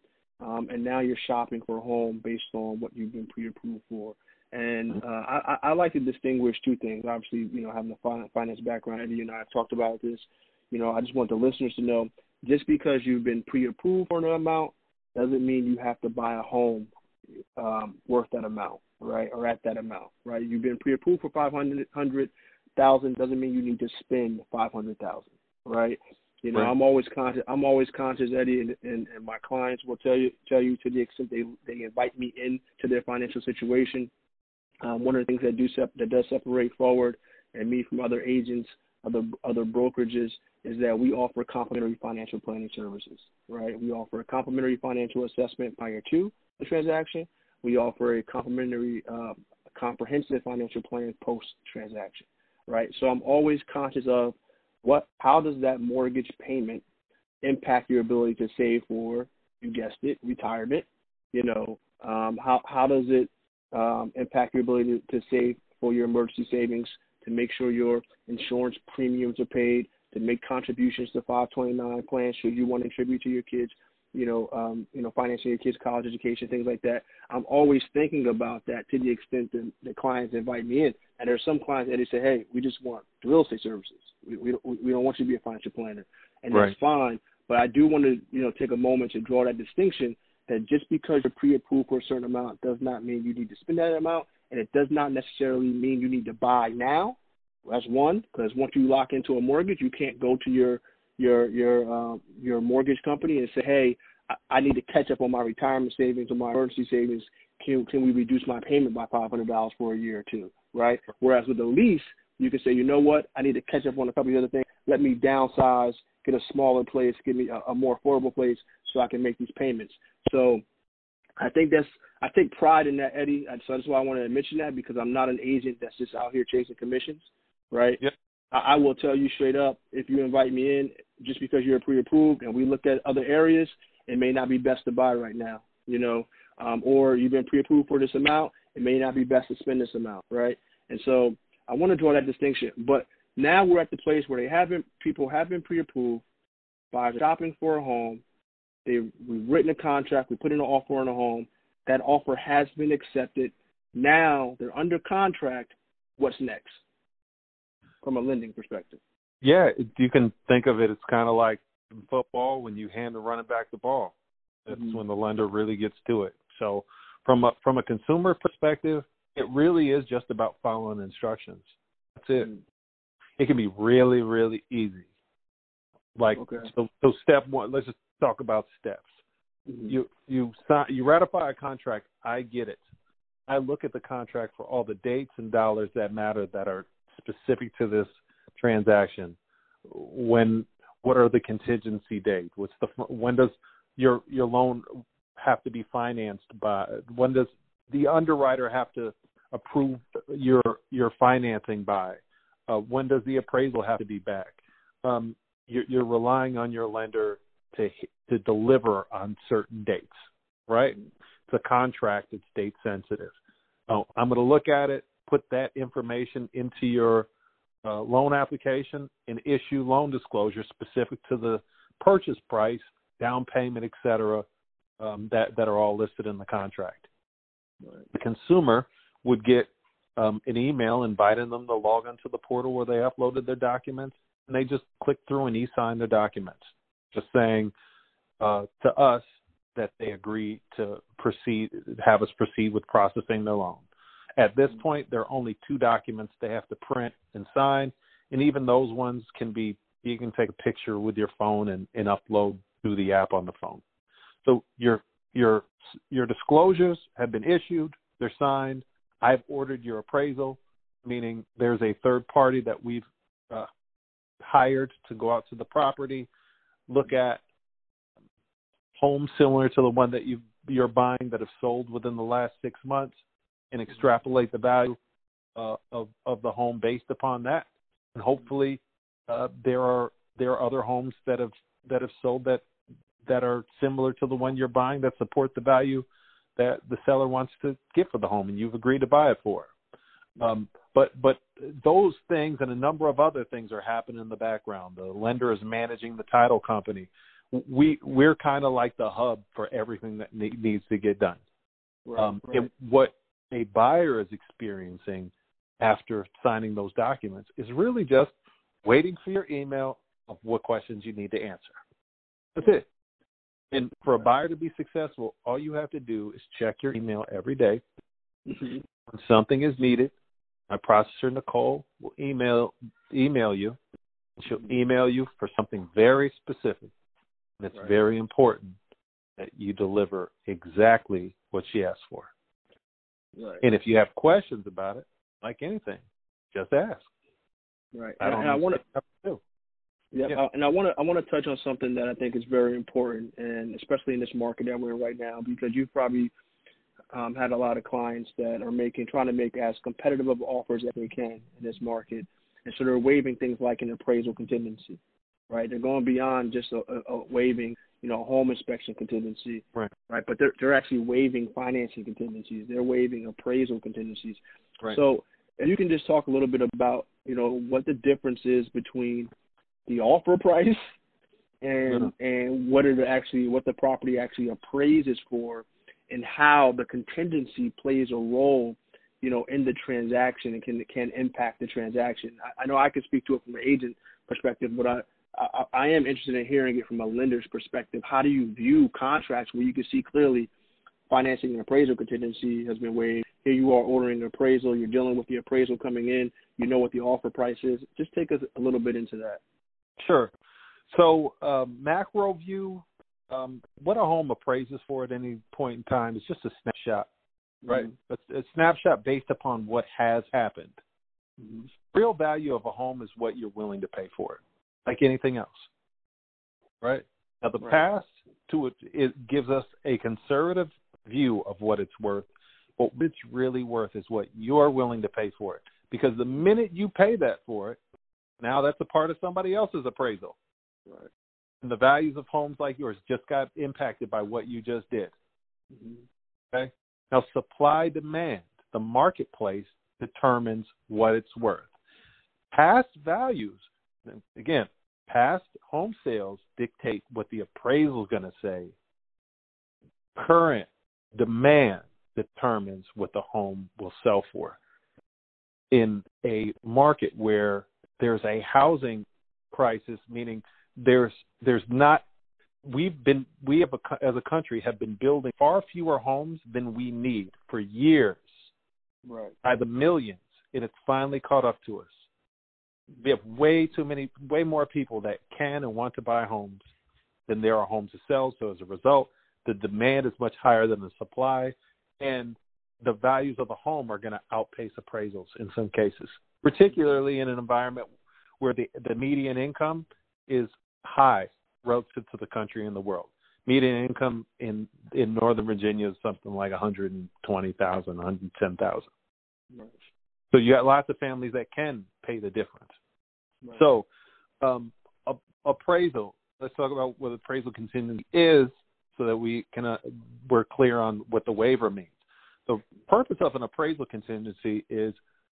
um, and now you're shopping for a home based on what you've been pre-approved for. And uh, I, I like to distinguish two things. Obviously, you know, having a finance background, Eddie and I have talked about this. You know, I just want the listeners to know just because you've been pre-approved for an amount doesn't mean you have to buy a home um, worth that amount, right, or at that amount, right? You've been pre-approved for five hundred thousand doesn't mean you need to spend five hundred thousand, right? You know, right. I'm always conscious. I'm always conscious, Eddie, and, and, and my clients will tell you tell you to the extent they they invite me in to their financial situation. Um, one of the things that do sep- that does separate forward and me from other agents, other other brokerages, is that we offer complimentary financial planning services. Right? We offer a complimentary financial assessment prior to the transaction. We offer a complimentary uh, comprehensive financial plan post transaction. Right? So I'm always conscious of what how does that mortgage payment impact your ability to save for you guessed it retirement you know um, how how does it um, impact your ability to, to save for your emergency savings to make sure your insurance premiums are paid to make contributions to 529 plans should you want to contribute to your kids you know, um, you know, financing your kids' college education, things like that. I'm always thinking about that to the extent that the clients invite me in. And there's some clients that they say, "Hey, we just want real estate services. We we don't, we don't want you to be a financial planner," and right. that's fine. But I do want to, you know, take a moment to draw that distinction that just because you're pre-approved for a certain amount does not mean you need to spend that amount, and it does not necessarily mean you need to buy now. That's one, because once you lock into a mortgage, you can't go to your your your uh, your mortgage company and say, hey, I, I need to catch up on my retirement savings or my emergency savings. Can can we reduce my payment by five hundred dollars for a year or two, right? Whereas with a lease, you can say, you know what, I need to catch up on a couple of other things. Let me downsize, get a smaller place, give me a, a more affordable place, so I can make these payments. So I think that's I take pride in that, Eddie. So that's why I wanted to mention that because I'm not an agent that's just out here chasing commissions, right? Yep. I, I will tell you straight up, if you invite me in, just because you're pre-approved and we look at other areas, it may not be best to buy right now, you know, um, or you've been pre-approved for this amount, it may not be best to spend this amount, right? And so I want to draw that distinction. But now we're at the place where they haven't, people have been pre-approved by shopping for a home. They we've written a contract, we put in an offer on a home. That offer has been accepted. Now they're under contract. What's next? From a lending perspective. Yeah, you can think of it. It's kind of like in football when you hand the running back the ball. That's mm-hmm. when the lender really gets to it. So from a from a consumer perspective, it really is just about following instructions. That's it. Mm-hmm. it can be really, really easy. Like Okay. so, so step one. Let's just talk about steps. Mhm. You you sign you ratify a contract. I get it. I look at the contract for all the dates and dollars that matter that are specific to this transaction. When what are the contingency dates? What's the when does your your loan have to be financed by? When does the underwriter have to approve your your financing by? Uh, when does the appraisal have to be back? Um, you're, you're relying on your lender to to deliver on certain dates, right? It's a contract; it's date sensitive. I'm going to look at it, put that information into your uh, loan application, and issue loan disclosure specific to the purchase price, down payment, et cetera, um, that that are all listed in the contract. The consumer would get um, an email inviting them to log into the portal where they uploaded their documents, and they just click through and e-sign their documents, just saying uh, to us that they agree to proceed, have us proceed with processing their loan. At this point, there are only two documents they have to print and sign, and even those ones can be you can take a picture with your phone and, and upload through the app on the phone. So your your your disclosures have been issued, they're signed. I've ordered your appraisal, meaning there's a third party that we've uh, hired to go out to the property, look at homes similar to the one that you you're buying that have sold within the last six months, and extrapolate the value uh, of of the home based upon that. And hopefully, uh, there are there are other homes that have that have sold that that are similar to the one you're buying that support the value that the seller wants to get for the home, and you've agreed to buy it for. Um, but but those things and a number of other things are happening in the background. The lender is managing the title company. We we're kind of like the hub for everything that ne- needs to get done. Right. Um, right. what a buyer is experiencing after signing those documents is really just waiting for your email of what questions you need to answer. That's it. And for a buyer to be successful, all you have to do is check your email every day. Mhm. When something is needed, my processor Nicole will email email you. She'll email you for something very specific. And it's Right. very important that you deliver exactly what she asked for. Right. And if you have questions about it, like anything, just ask. Right. I And, don't and I want to what to do. Yeah, Yeah. uh, and I want to I want to touch on something that I think is very important, and especially in this market that we're in right now, because you've probably um, had a lot of clients that are making trying to make as competitive of offers as they can in this market, and so they're waiving things like an appraisal contingency, right? They're going beyond just a, a, a waiving, you know, home inspection contingency, Right. Right, but they're they're actually waiving financing contingencies. They're waiving appraisal contingencies. Right. So if you can just talk a little bit about, you know, what the difference is between the offer price and and what it actually what the property actually appraises for and how the contingency plays a role, you know, in the transaction and can can impact the transaction. I, I know I can speak to it from an agent perspective, but I, I I am interested in hearing it from a lender's perspective. How do you view contracts where you can see clearly financing and appraisal contingency has been waived? Here you are ordering an appraisal, you're dealing with the appraisal coming in, you know what the offer price is. Just take us a little bit into that. Sure. So um, macro view, um, what a home appraises for at any point in time is just a snapshot, right? Mhm. It's a snapshot based upon what has happened. Mhm. Real value of a home is what you're willing to pay for it, like anything else, right? Now the Right. past to it, it gives us a conservative view of what it's worth. What it's really worth is what you're willing to pay for it. Because the minute you pay that for it, now that's a part of somebody else's appraisal. Right. And the values of homes like yours just got impacted by what you just did. Mhm. Okay? Now, supply demand, the marketplace determines what it's worth. Past values, again, past home sales dictate what the appraisal is going to say. Current demand determines what the home will sell for. In a market where there's a housing crisis, meaning there's there's not we've been we have a, as a country have been building far fewer homes than we need for years Right. by the millions and it's finally caught up to us we have way too many, way more people that can and want to buy homes than there are homes to sell. So as a result, the demand is much higher than the supply, and the values of the home are going to outpace appraisals in some cases, particularly in an environment where the, the median income is high relative to the country and the world. Median income in in Northern Virginia is something like 120,000, 110,000. Right. So you got lots of families that can pay the difference. Right. So um, a, appraisal. Let's talk about what appraisal contingency is, so that we can uh, we're clear on what the waiver means. The purpose of an appraisal contingency is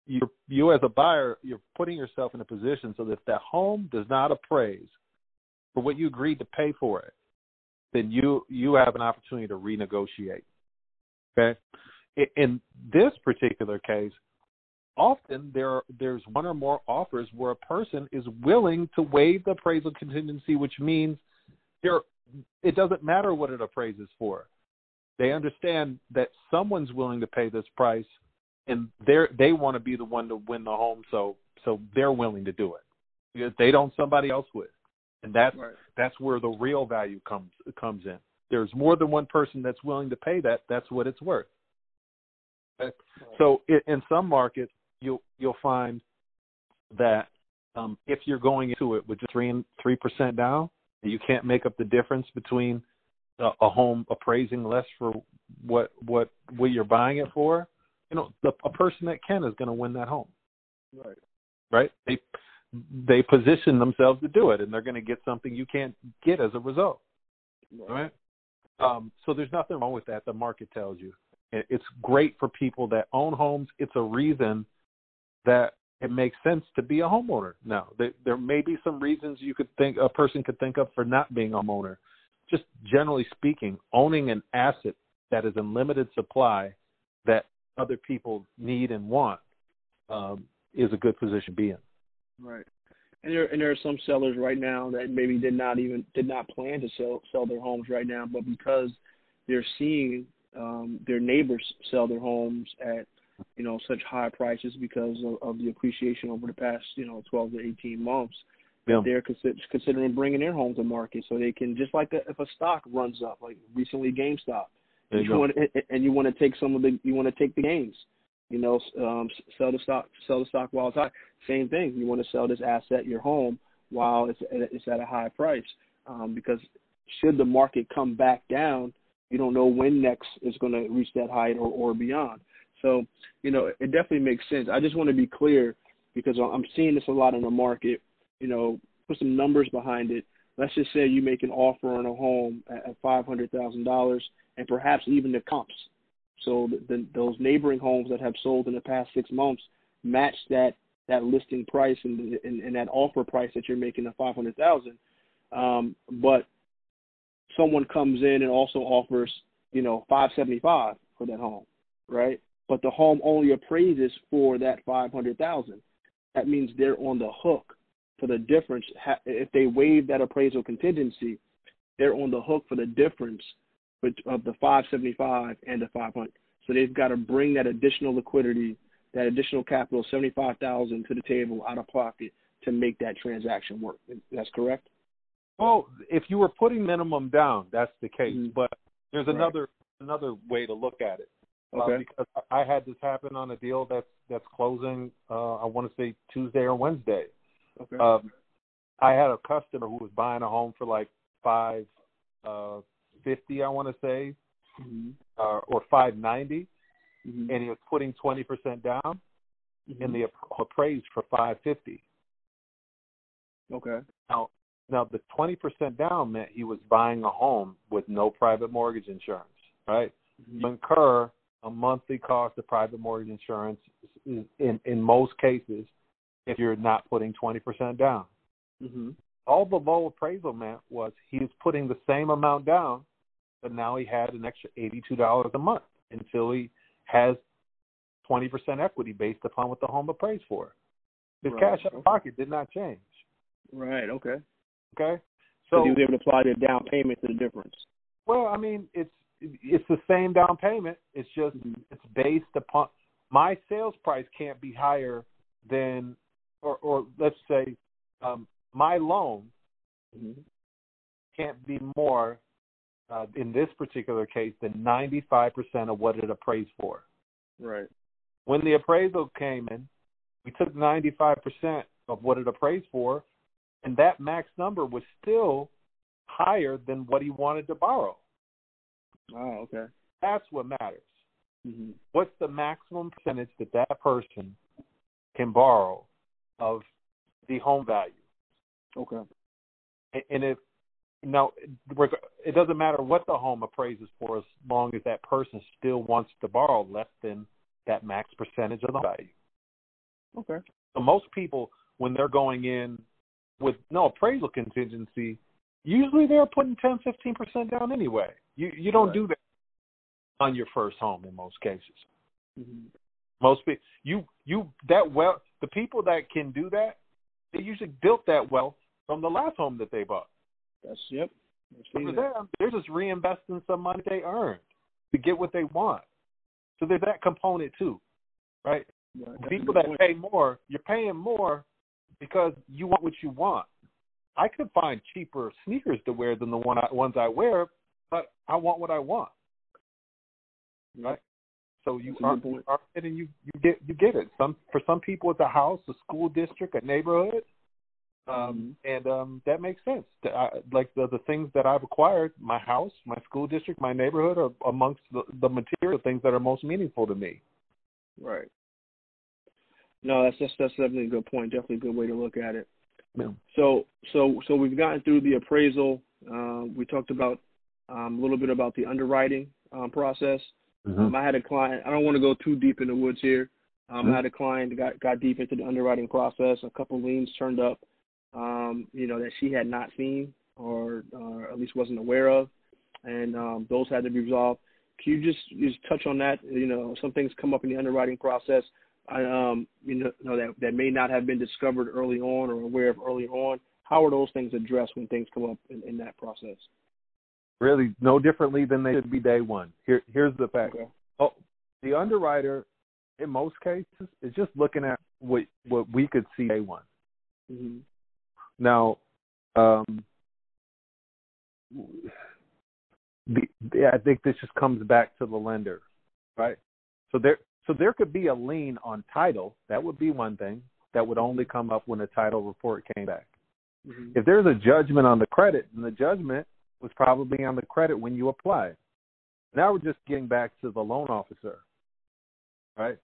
you you as a buyer you're putting yourself in a position so that if that home does not appraise for what you agreed to pay for it, then you you have an opportunity to renegotiate. Okay, in this particular case, often there there's one or more offers where a person is willing to waive the appraisal contingency, which means there it doesn't matter what it appraises for. They understand that someone's willing to pay this price, and they they want to be the one to win the home, so so they're willing to do it. If they don't, somebody else would and that's right. that's where the real value comes comes in. There's more than one person that's willing to pay that. That's what it's worth. So in some markets, you'll you'll find that um, if you're going into it with just three and three percent down, you can't make up the difference between a, a home appraising less for what what what you're buying it for. You know, the, a person that can is going to win that home. Right. Right. They they position themselves to do it, and they're going to get something you can't get as a result. Right. Um, so there's nothing wrong with that. The market tells you it's great for people that own homes. It's a reason that it makes sense to be a homeowner. Now, there, there may be some reasons you could think a person could think of for not being a homeowner. Just generally speaking, owning an asset that is in limited supply that other people need and want um, is a good position to be in. Right. And there and there are some sellers right now that maybe did not even did not plan to sell sell their homes right now, but because they're seeing um, their neighbors sell their homes at you know such high prices because of, of the appreciation over the past you know 12 to 18 months. Yeah. They're consider, considering bringing their home to market so they can just like a, if a stock runs up, like recently GameStop, and you, you want and you want to take some of the you want to take the gains you know, um, sell the stock, sell the stock while it's high. Same thing. You want to sell this asset, your home, while it's it's at a high price, um, because should the market come back down, you don't know when next is going to reach that height or, or beyond. So, you know, it definitely makes sense. I just want to be clear because I'm seeing this a lot in the market. You know, put some numbers behind it. Let's just say you make an offer on a home at five hundred thousand dollars, and perhaps even the comps so the, the, those neighboring homes that have sold in the past six months match that that listing price and, and, and that offer price that you're making of five hundred thousand. Um, but someone comes in and also offers, you know, five seventy five for that home, right? But the home only appraises for that five hundred thousand. That means they're on the hook for the difference. If they waive that appraisal contingency, they're on the hook for the difference of the 575 and the 500. So they've got to bring that additional liquidity, that additional capital, 75,000 to the table out of pocket to make that transaction work. That's correct. Well, if you were putting minimum down, that's the case. Mm-hmm. But there's right. another another way to look at it. Uh, okay. Uh, because I had this happen on a deal that's that's closing. Uh, I want to say Tuesday or Wednesday. Okay. Um, I had a customer who was buying a home for like five uh, fifty, I want to say, mm-hmm. uh, or five ninety, mm mm-hmm. and he was putting twenty percent down, mm-hmm. and the appraised for five fifty. Okay. Now, now the twenty percent down meant he was buying a home with no private mortgage insurance, right? Mm-hmm. You incur a monthly cost of private mortgage insurance is in in most cases if you're not putting twenty percent down. Mm-hmm. All the low appraisal meant was he was putting the same amount down, but now he had an extra $82 a month until he has 20% equity based upon what the home appraised for. His right. cash out of pocket did not change. Right. Okay. Okay. So he was able to apply the down payment to the difference. Well, I mean, it's it's the same down payment. It's just mm-hmm. it's based upon my sales price can't be higher than or, or let's say, um, my loan Mm-hmm. can't be more, uh, in this particular case, than 95% of what it appraised for. Right. When the appraisal came in, we took 95% of what it appraised for, and that max number was still higher than what he wanted to borrow. Oh, okay. That's what matters. Mm-hmm. What's the maximum percentage that that person can borrow of the home value? Okay. And- And if now, it doesn't matter what the home appraises for, as long as that person still wants to borrow less than that max percentage of the value. Okay. So most people, when they're going in with no appraisal contingency, usually they're putting 10, 15 percent down anyway. You you don't Right. do that on your first home in most cases. Mm-hmm. Most people, you you that well, the people that can do that, they usually built that wealth from the last home that they bought. That's yep. So for them, they're just reinvesting some money they earned to get what they want. So there's that component too, right? A People that point. pay more, you're paying more because you want what you want. I could find cheaper sneakers to wear than the one I, ones I wear, but I want what I want, right? So you are, point. are and you you get you get it. Some for some people it's a house, a school district, a neighborhood, um, and um, that makes sense. I, like the the things that I've acquired, my house, my school district, my neighborhood are amongst the, the material things that are most meaningful to me. Right. No, that's that's that's definitely a good point. Definitely a good way to look at it. So so so we've gotten through the appraisal. Um, we talked about um, a little bit about the underwriting um, process. Um, I had a client. I don't want to go too deep in the woods here. Um, Mhm. I had a client that got got deep into the underwriting process. A couple liens turned up, um, you know, that she had not seen or uh, at least wasn't aware of, and um, those had to be resolved. Can you just just touch on that? You know, some things come up in the underwriting process. I, um, you know, know that that may not have been discovered early on or aware of early on. How are those things addressed when things come up in, in that process? Really, no differently than they should be day one. Here, here's the fact. Okay. Oh, the underwriter, in most cases, is just looking at what what we could see day one. hmm Now, um, the, the, I think this just comes back to the lender, right? So there, so there could be a lien on title. That would be one thing. That would only come up when a title report came back. hmm If there's a judgment on the credit, then the judgment was probably on the credit when you applied. Now we're just getting back to the loan officer, right?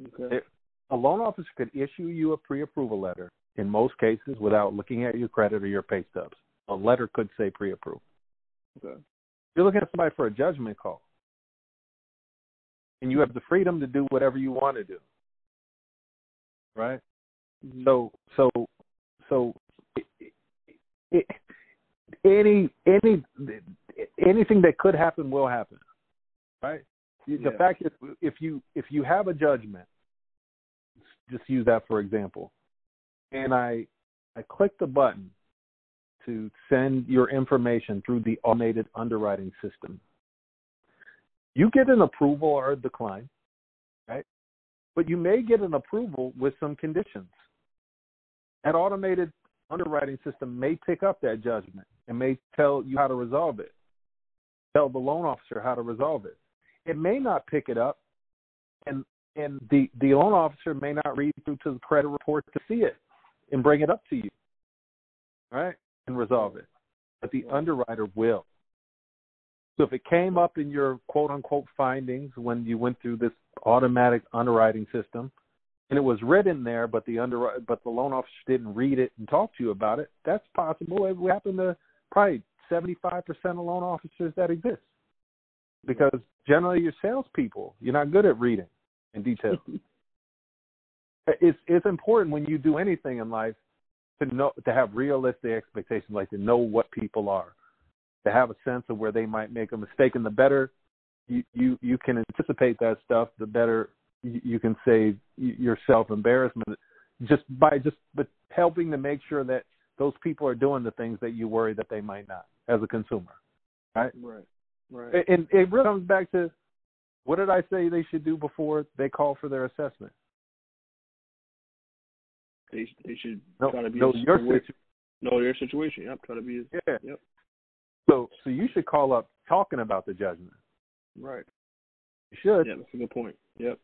Okay. It- A loan officer could issue you a pre-approval letter in most cases without looking at your credit or your pay stubs. A letter could say pre-approved. Okay. You're looking at somebody for a judgment call, and you have the freedom to do whatever you want to do, right? Mhm. So so so it, it, any any anything that could happen will happen, right? The Yeah. fact is, if you if you have a judgment, just use that for example, and I I click the button to send your information through the automated underwriting system. You get an approval or a decline, right? But you may get an approval with some conditions. An automated underwriting system may pick up that judgment and may tell you how to resolve it, tell the loan officer how to resolve it. It may not pick it up, and and the the loan officer may not read through to the credit report to see it and bring it up to you, right, and resolve it. But the underwriter will. So if it came up in your quote unquote findings when you went through this automatic underwriting system, and it was written there, but the under but the loan officer didn't read it and talk to you about it, that's possible. It would happen to probably seventy five percent of loan officers that exist. Because generally you're salespeople. You're not good at reading in detail. it's it's important when you do anything in life to know to have realistic expectations, like to know what people are, to have a sense of where they might make a mistake, and the better you you, you can anticipate that stuff, the better you, you can save yourself embarrassment just by just but helping to make sure that those people are doing the things that you worry that they might not as a consumer, right? Right. Right. And- it really comes back to what did I say they should do before they call for their assessment? they they should no, try to be know your situation. know their situation. Yep, try to be as Yeah. Yep. So so you should call up talking about the judgment. right. You should. Yeah, that's a good point. Yep.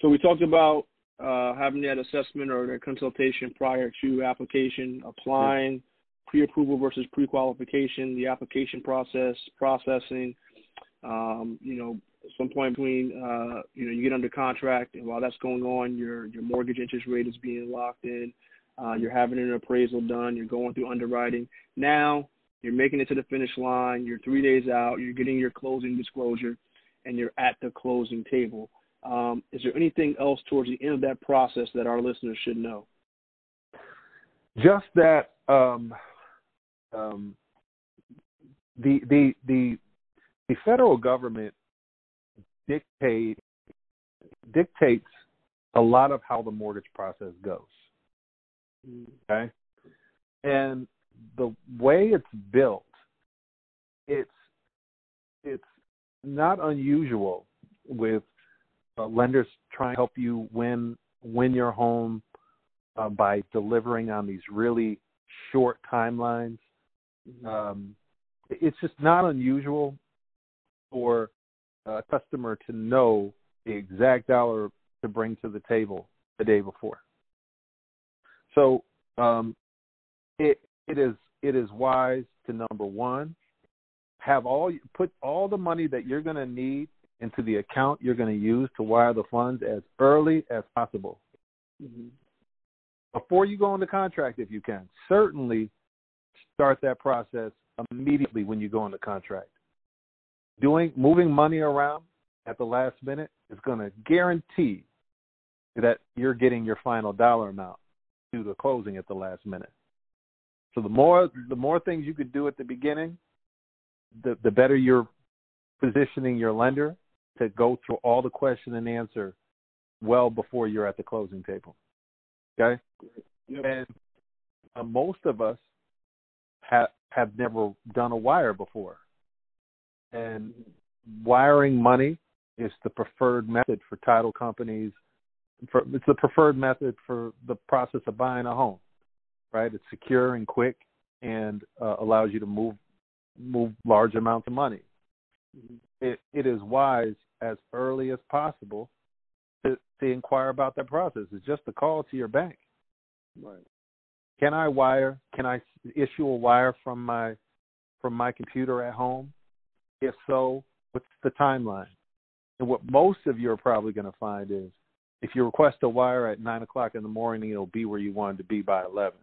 So we talked about uh, having that assessment or that consultation prior to application, applying, pre-approval versus pre-qualification, the application process, processing. Um, you know, some point between uh, you know you get under contract, and while that's going on, your your mortgage interest rate is being locked in. Uh, you're having an appraisal done. You're going through underwriting. Now you're making it to the finish line. You're three days out. You're getting your closing disclosure and you're at the closing table. Um, is there anything else towards the end of that process that our listeners should know? Just that um, um, the the the the federal government dictate dictates a lot of how the mortgage process goes. Okay, and the way it's built, it's it's not unusual with uh, lenders trying to help you win win your home uh, by delivering on these really short timelines. Um, it's just not unusual for a customer to know the exact dollar to bring to the table the day before. So um, it it is it is wise to number one have all put all the money that you're going to need into the account you're going to use to wire the funds as early as possible. Mm-hmm. before you go into contract if you can certainly start that process immediately when you go into contract. Doing moving money around at the last minute is going to guarantee that you're getting your final dollar amount due to closing at the last minute so the more the more things you could do at the beginning the the better you're positioning your lender to go through all the question and answer well before you're at the closing table. Okay? Yep. And uh, most of us have have never done a wire before. And wiring money is the preferred method for title companies. For, it's the preferred method for the process of buying a home, right? It's secure and quick, and uh, allows you to move move large amounts of money. It, it is wise as early as possible to, to inquire about that process. It's just a call to your bank. Right. Can I wire? Can I issue a wire from my from my computer at home? If so, what's the timeline? And what most of you are probably going to find is if you request a wire at nine o'clock in the morning, it'll be where you wanted to be by eleven.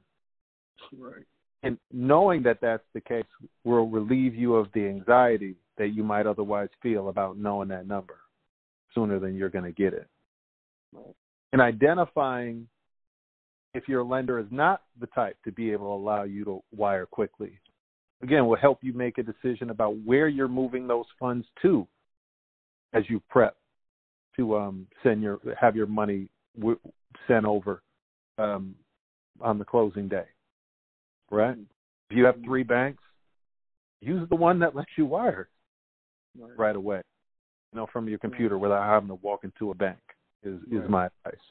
Right. And knowing that that's the case will relieve you of the anxiety that you might otherwise feel about knowing that number sooner than you're going to get it. Right. And identifying if your lender is not the type to be able to allow you to wire quickly, again, will help you make a decision about where you're moving those funds to as you prep to um, send your have your money w- sent over um, on the closing day. Right? If you have three banks, use the one that lets you wire Right. right away. You know, from your computer without having to walk into a bank is Right. is my advice.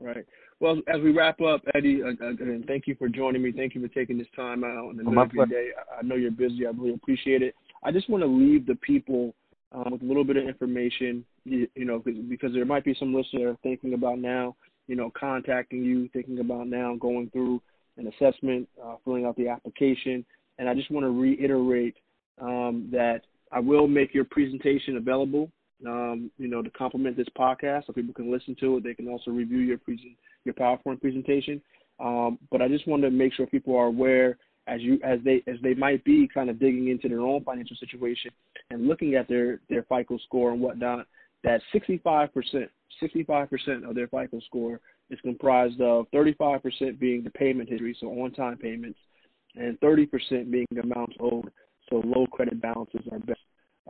Right. Well, as we wrap up, Eddie, uh, uh, and thank you for joining me. Thank you for taking this time out in the middle of your day. I- know you're busy. I really appreciate it. I just want to leave the people um, with a little bit of information, you, you know, 'cause- because there might be some listeners that are thinking about now, you know, contacting you, thinking about now going through an assessment, uh, filling out the application. And I just want to reiterate um, that I will make your presentation available, um, you know, to complement this podcast so people can listen to it. They can also review your your PowerPoint presentation. Um, but I just want to make sure people are aware as you as they as they might be kind of digging into their own financial situation and looking at their their FICO score and whatnot. That 65 percent 65 percent of their FICO score is comprised of 35 percent being the payment history, so on time payments, and 30 percent being the amounts owed, so low credit balances are best.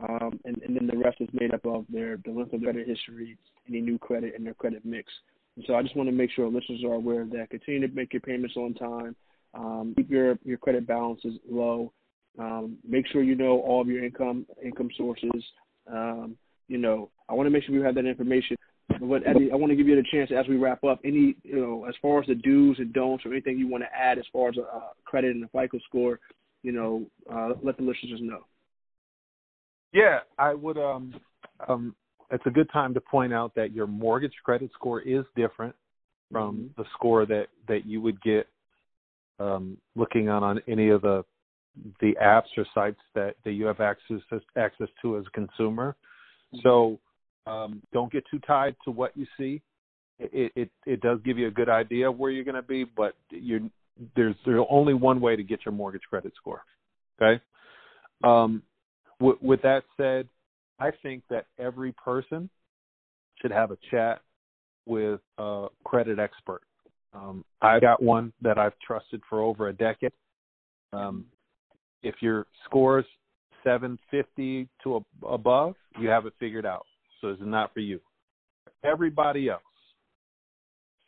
Um, and, and then the rest is made up of their the length of credit history, any new credit, and their credit mix. And so I just want to make sure listeners are aware of that. Continue to make your payments on time. Um, keep your, your credit balances low. Um, make sure you know all of your income income sources. Um, you know, I want to make sure you have that information. But Eddie, I want to give you the chance as we wrap up. Any, you know, as far as the do's and don'ts, or anything you want to add as far as a uh, credit and a FICO score, you know, uh, let the listeners know. Yeah, I would. Um, um, it's a good time to point out that your mortgage credit score is different from mm-hmm. the score that that you would get um, looking on on any of the the apps or sites that that you have access access to as a consumer. Mm-hmm. So um, don't get too tied to what you see. It, it it does give you a good idea of where you're going to be, but you're there's there's only one way to get your mortgage credit score. Okay. Um, w- with that said, I think that every person should have a chat with a credit expert. Um, I got one that I've trusted for over a decade. Um, if your score's 750 to a, above, you have it figured out. So it's not for you. Everybody else,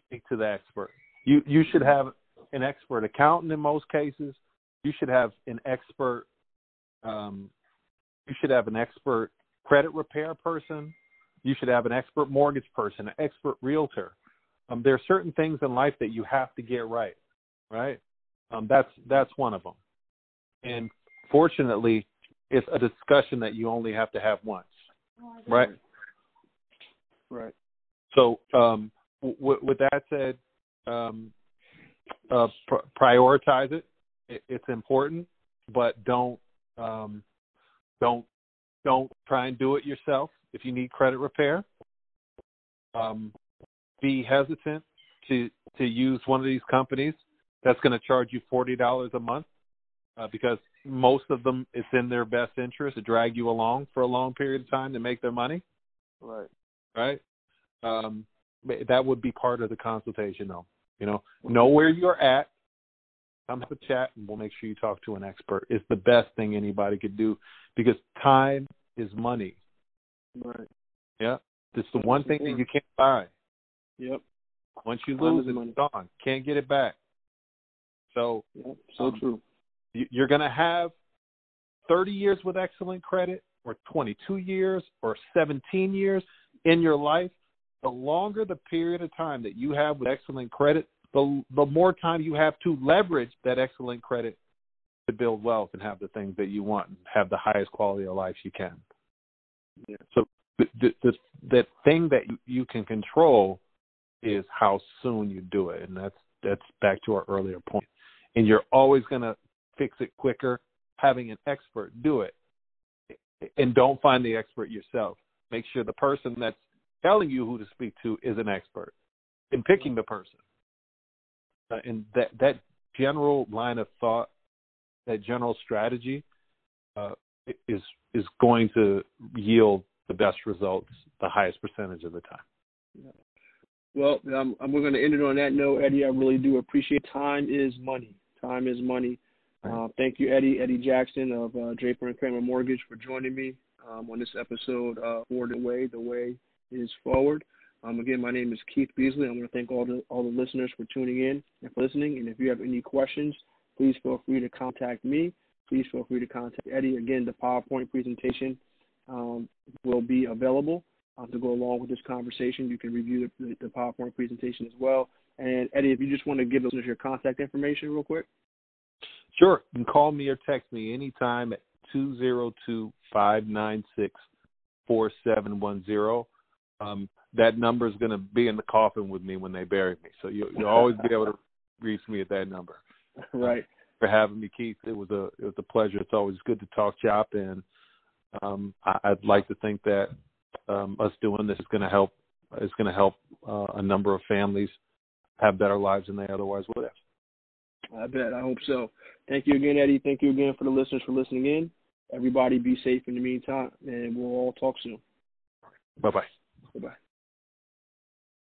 speak to the expert. You you should have an expert accountant in most cases. You should have an expert. Um, you should have an expert credit repair person. You should have an expert mortgage person, an expert realtor. Um, there are certain things in life that you have to get right, right? Um, that's that's one of them. And fortunately, it's a discussion that you only have to have once, right? Right. So, um, w- with that said, um, uh, pr- prioritize it. it. It's important, but don't um, don't don't try and do it yourself. If you need credit repair, um, be hesitant to to use one of these companies that's going to charge you forty dollars a month uh, because most of them it's in their best interest to drag you along for a long period of time to make their money. Right. Right. Um, that would be part of the consultation, though. You know, know where you're at. Come have a chat, and we'll make sure you talk to an expert. It's the best thing anybody could do because time is money. Right. Yeah. It's the one thing that you can't buy. Yep. Once you lose it, it's gone. Can't get it back. So, yep. so um, true. You're going to have 30 years with excellent credit, or 22 years, or 17 years in your life. The longer the period of time that you have with excellent credit, the the more time you have to leverage that excellent credit to build wealth and have the things that you want and have the highest quality of life you can. Yeah. So the, the, the that thing that you, you can control is how soon you do it, and that's that's back to our earlier point. And you're always going to fix it quicker having an expert do it. And don't find the expert yourself. Make sure the person that's telling you who to speak to is an expert in picking the person. Uh, and that that general line of thought, that general strategy, uh, is is going to yield the best results the highest percentage of the time. Yeah. Well, um, we're going to end it on that note, Eddie. I really do appreciate. Time is money. Time is money. Uh, thank you, Eddie, Eddie Jackson of uh, Draper and Kramer Mortgage, for joining me um, on this episode uh, for the way. The way is forward. Um, again, my name is Keith Beasley. I want to thank all the all the listeners for tuning in and for listening. And if you have any questions, please feel free to contact me. Please feel free to contact Eddie. Again, the PowerPoint presentation um, will be available uh, to go along with this conversation. You can review the, the, PowerPoint presentation as well. And Eddie, if you just want to give us your contact information real quick. Sure. You can call me or text me anytime at 202 596 4710. Um, that number is going to be in the coffin with me when they bury me. So you, will always be able to reach me at that number. Right. for having me, Keith. It was a it was a pleasure. It's always good to talk shop, and um, I, would like to think that um, us doing this is going to help is going to help uh, a number of families have better lives than they otherwise would have. I bet. I hope so. Thank you again, Eddie. Thank you again for the listeners for listening in. Everybody be safe in the meantime, and we'll all talk soon. Bye bye. Bye bye.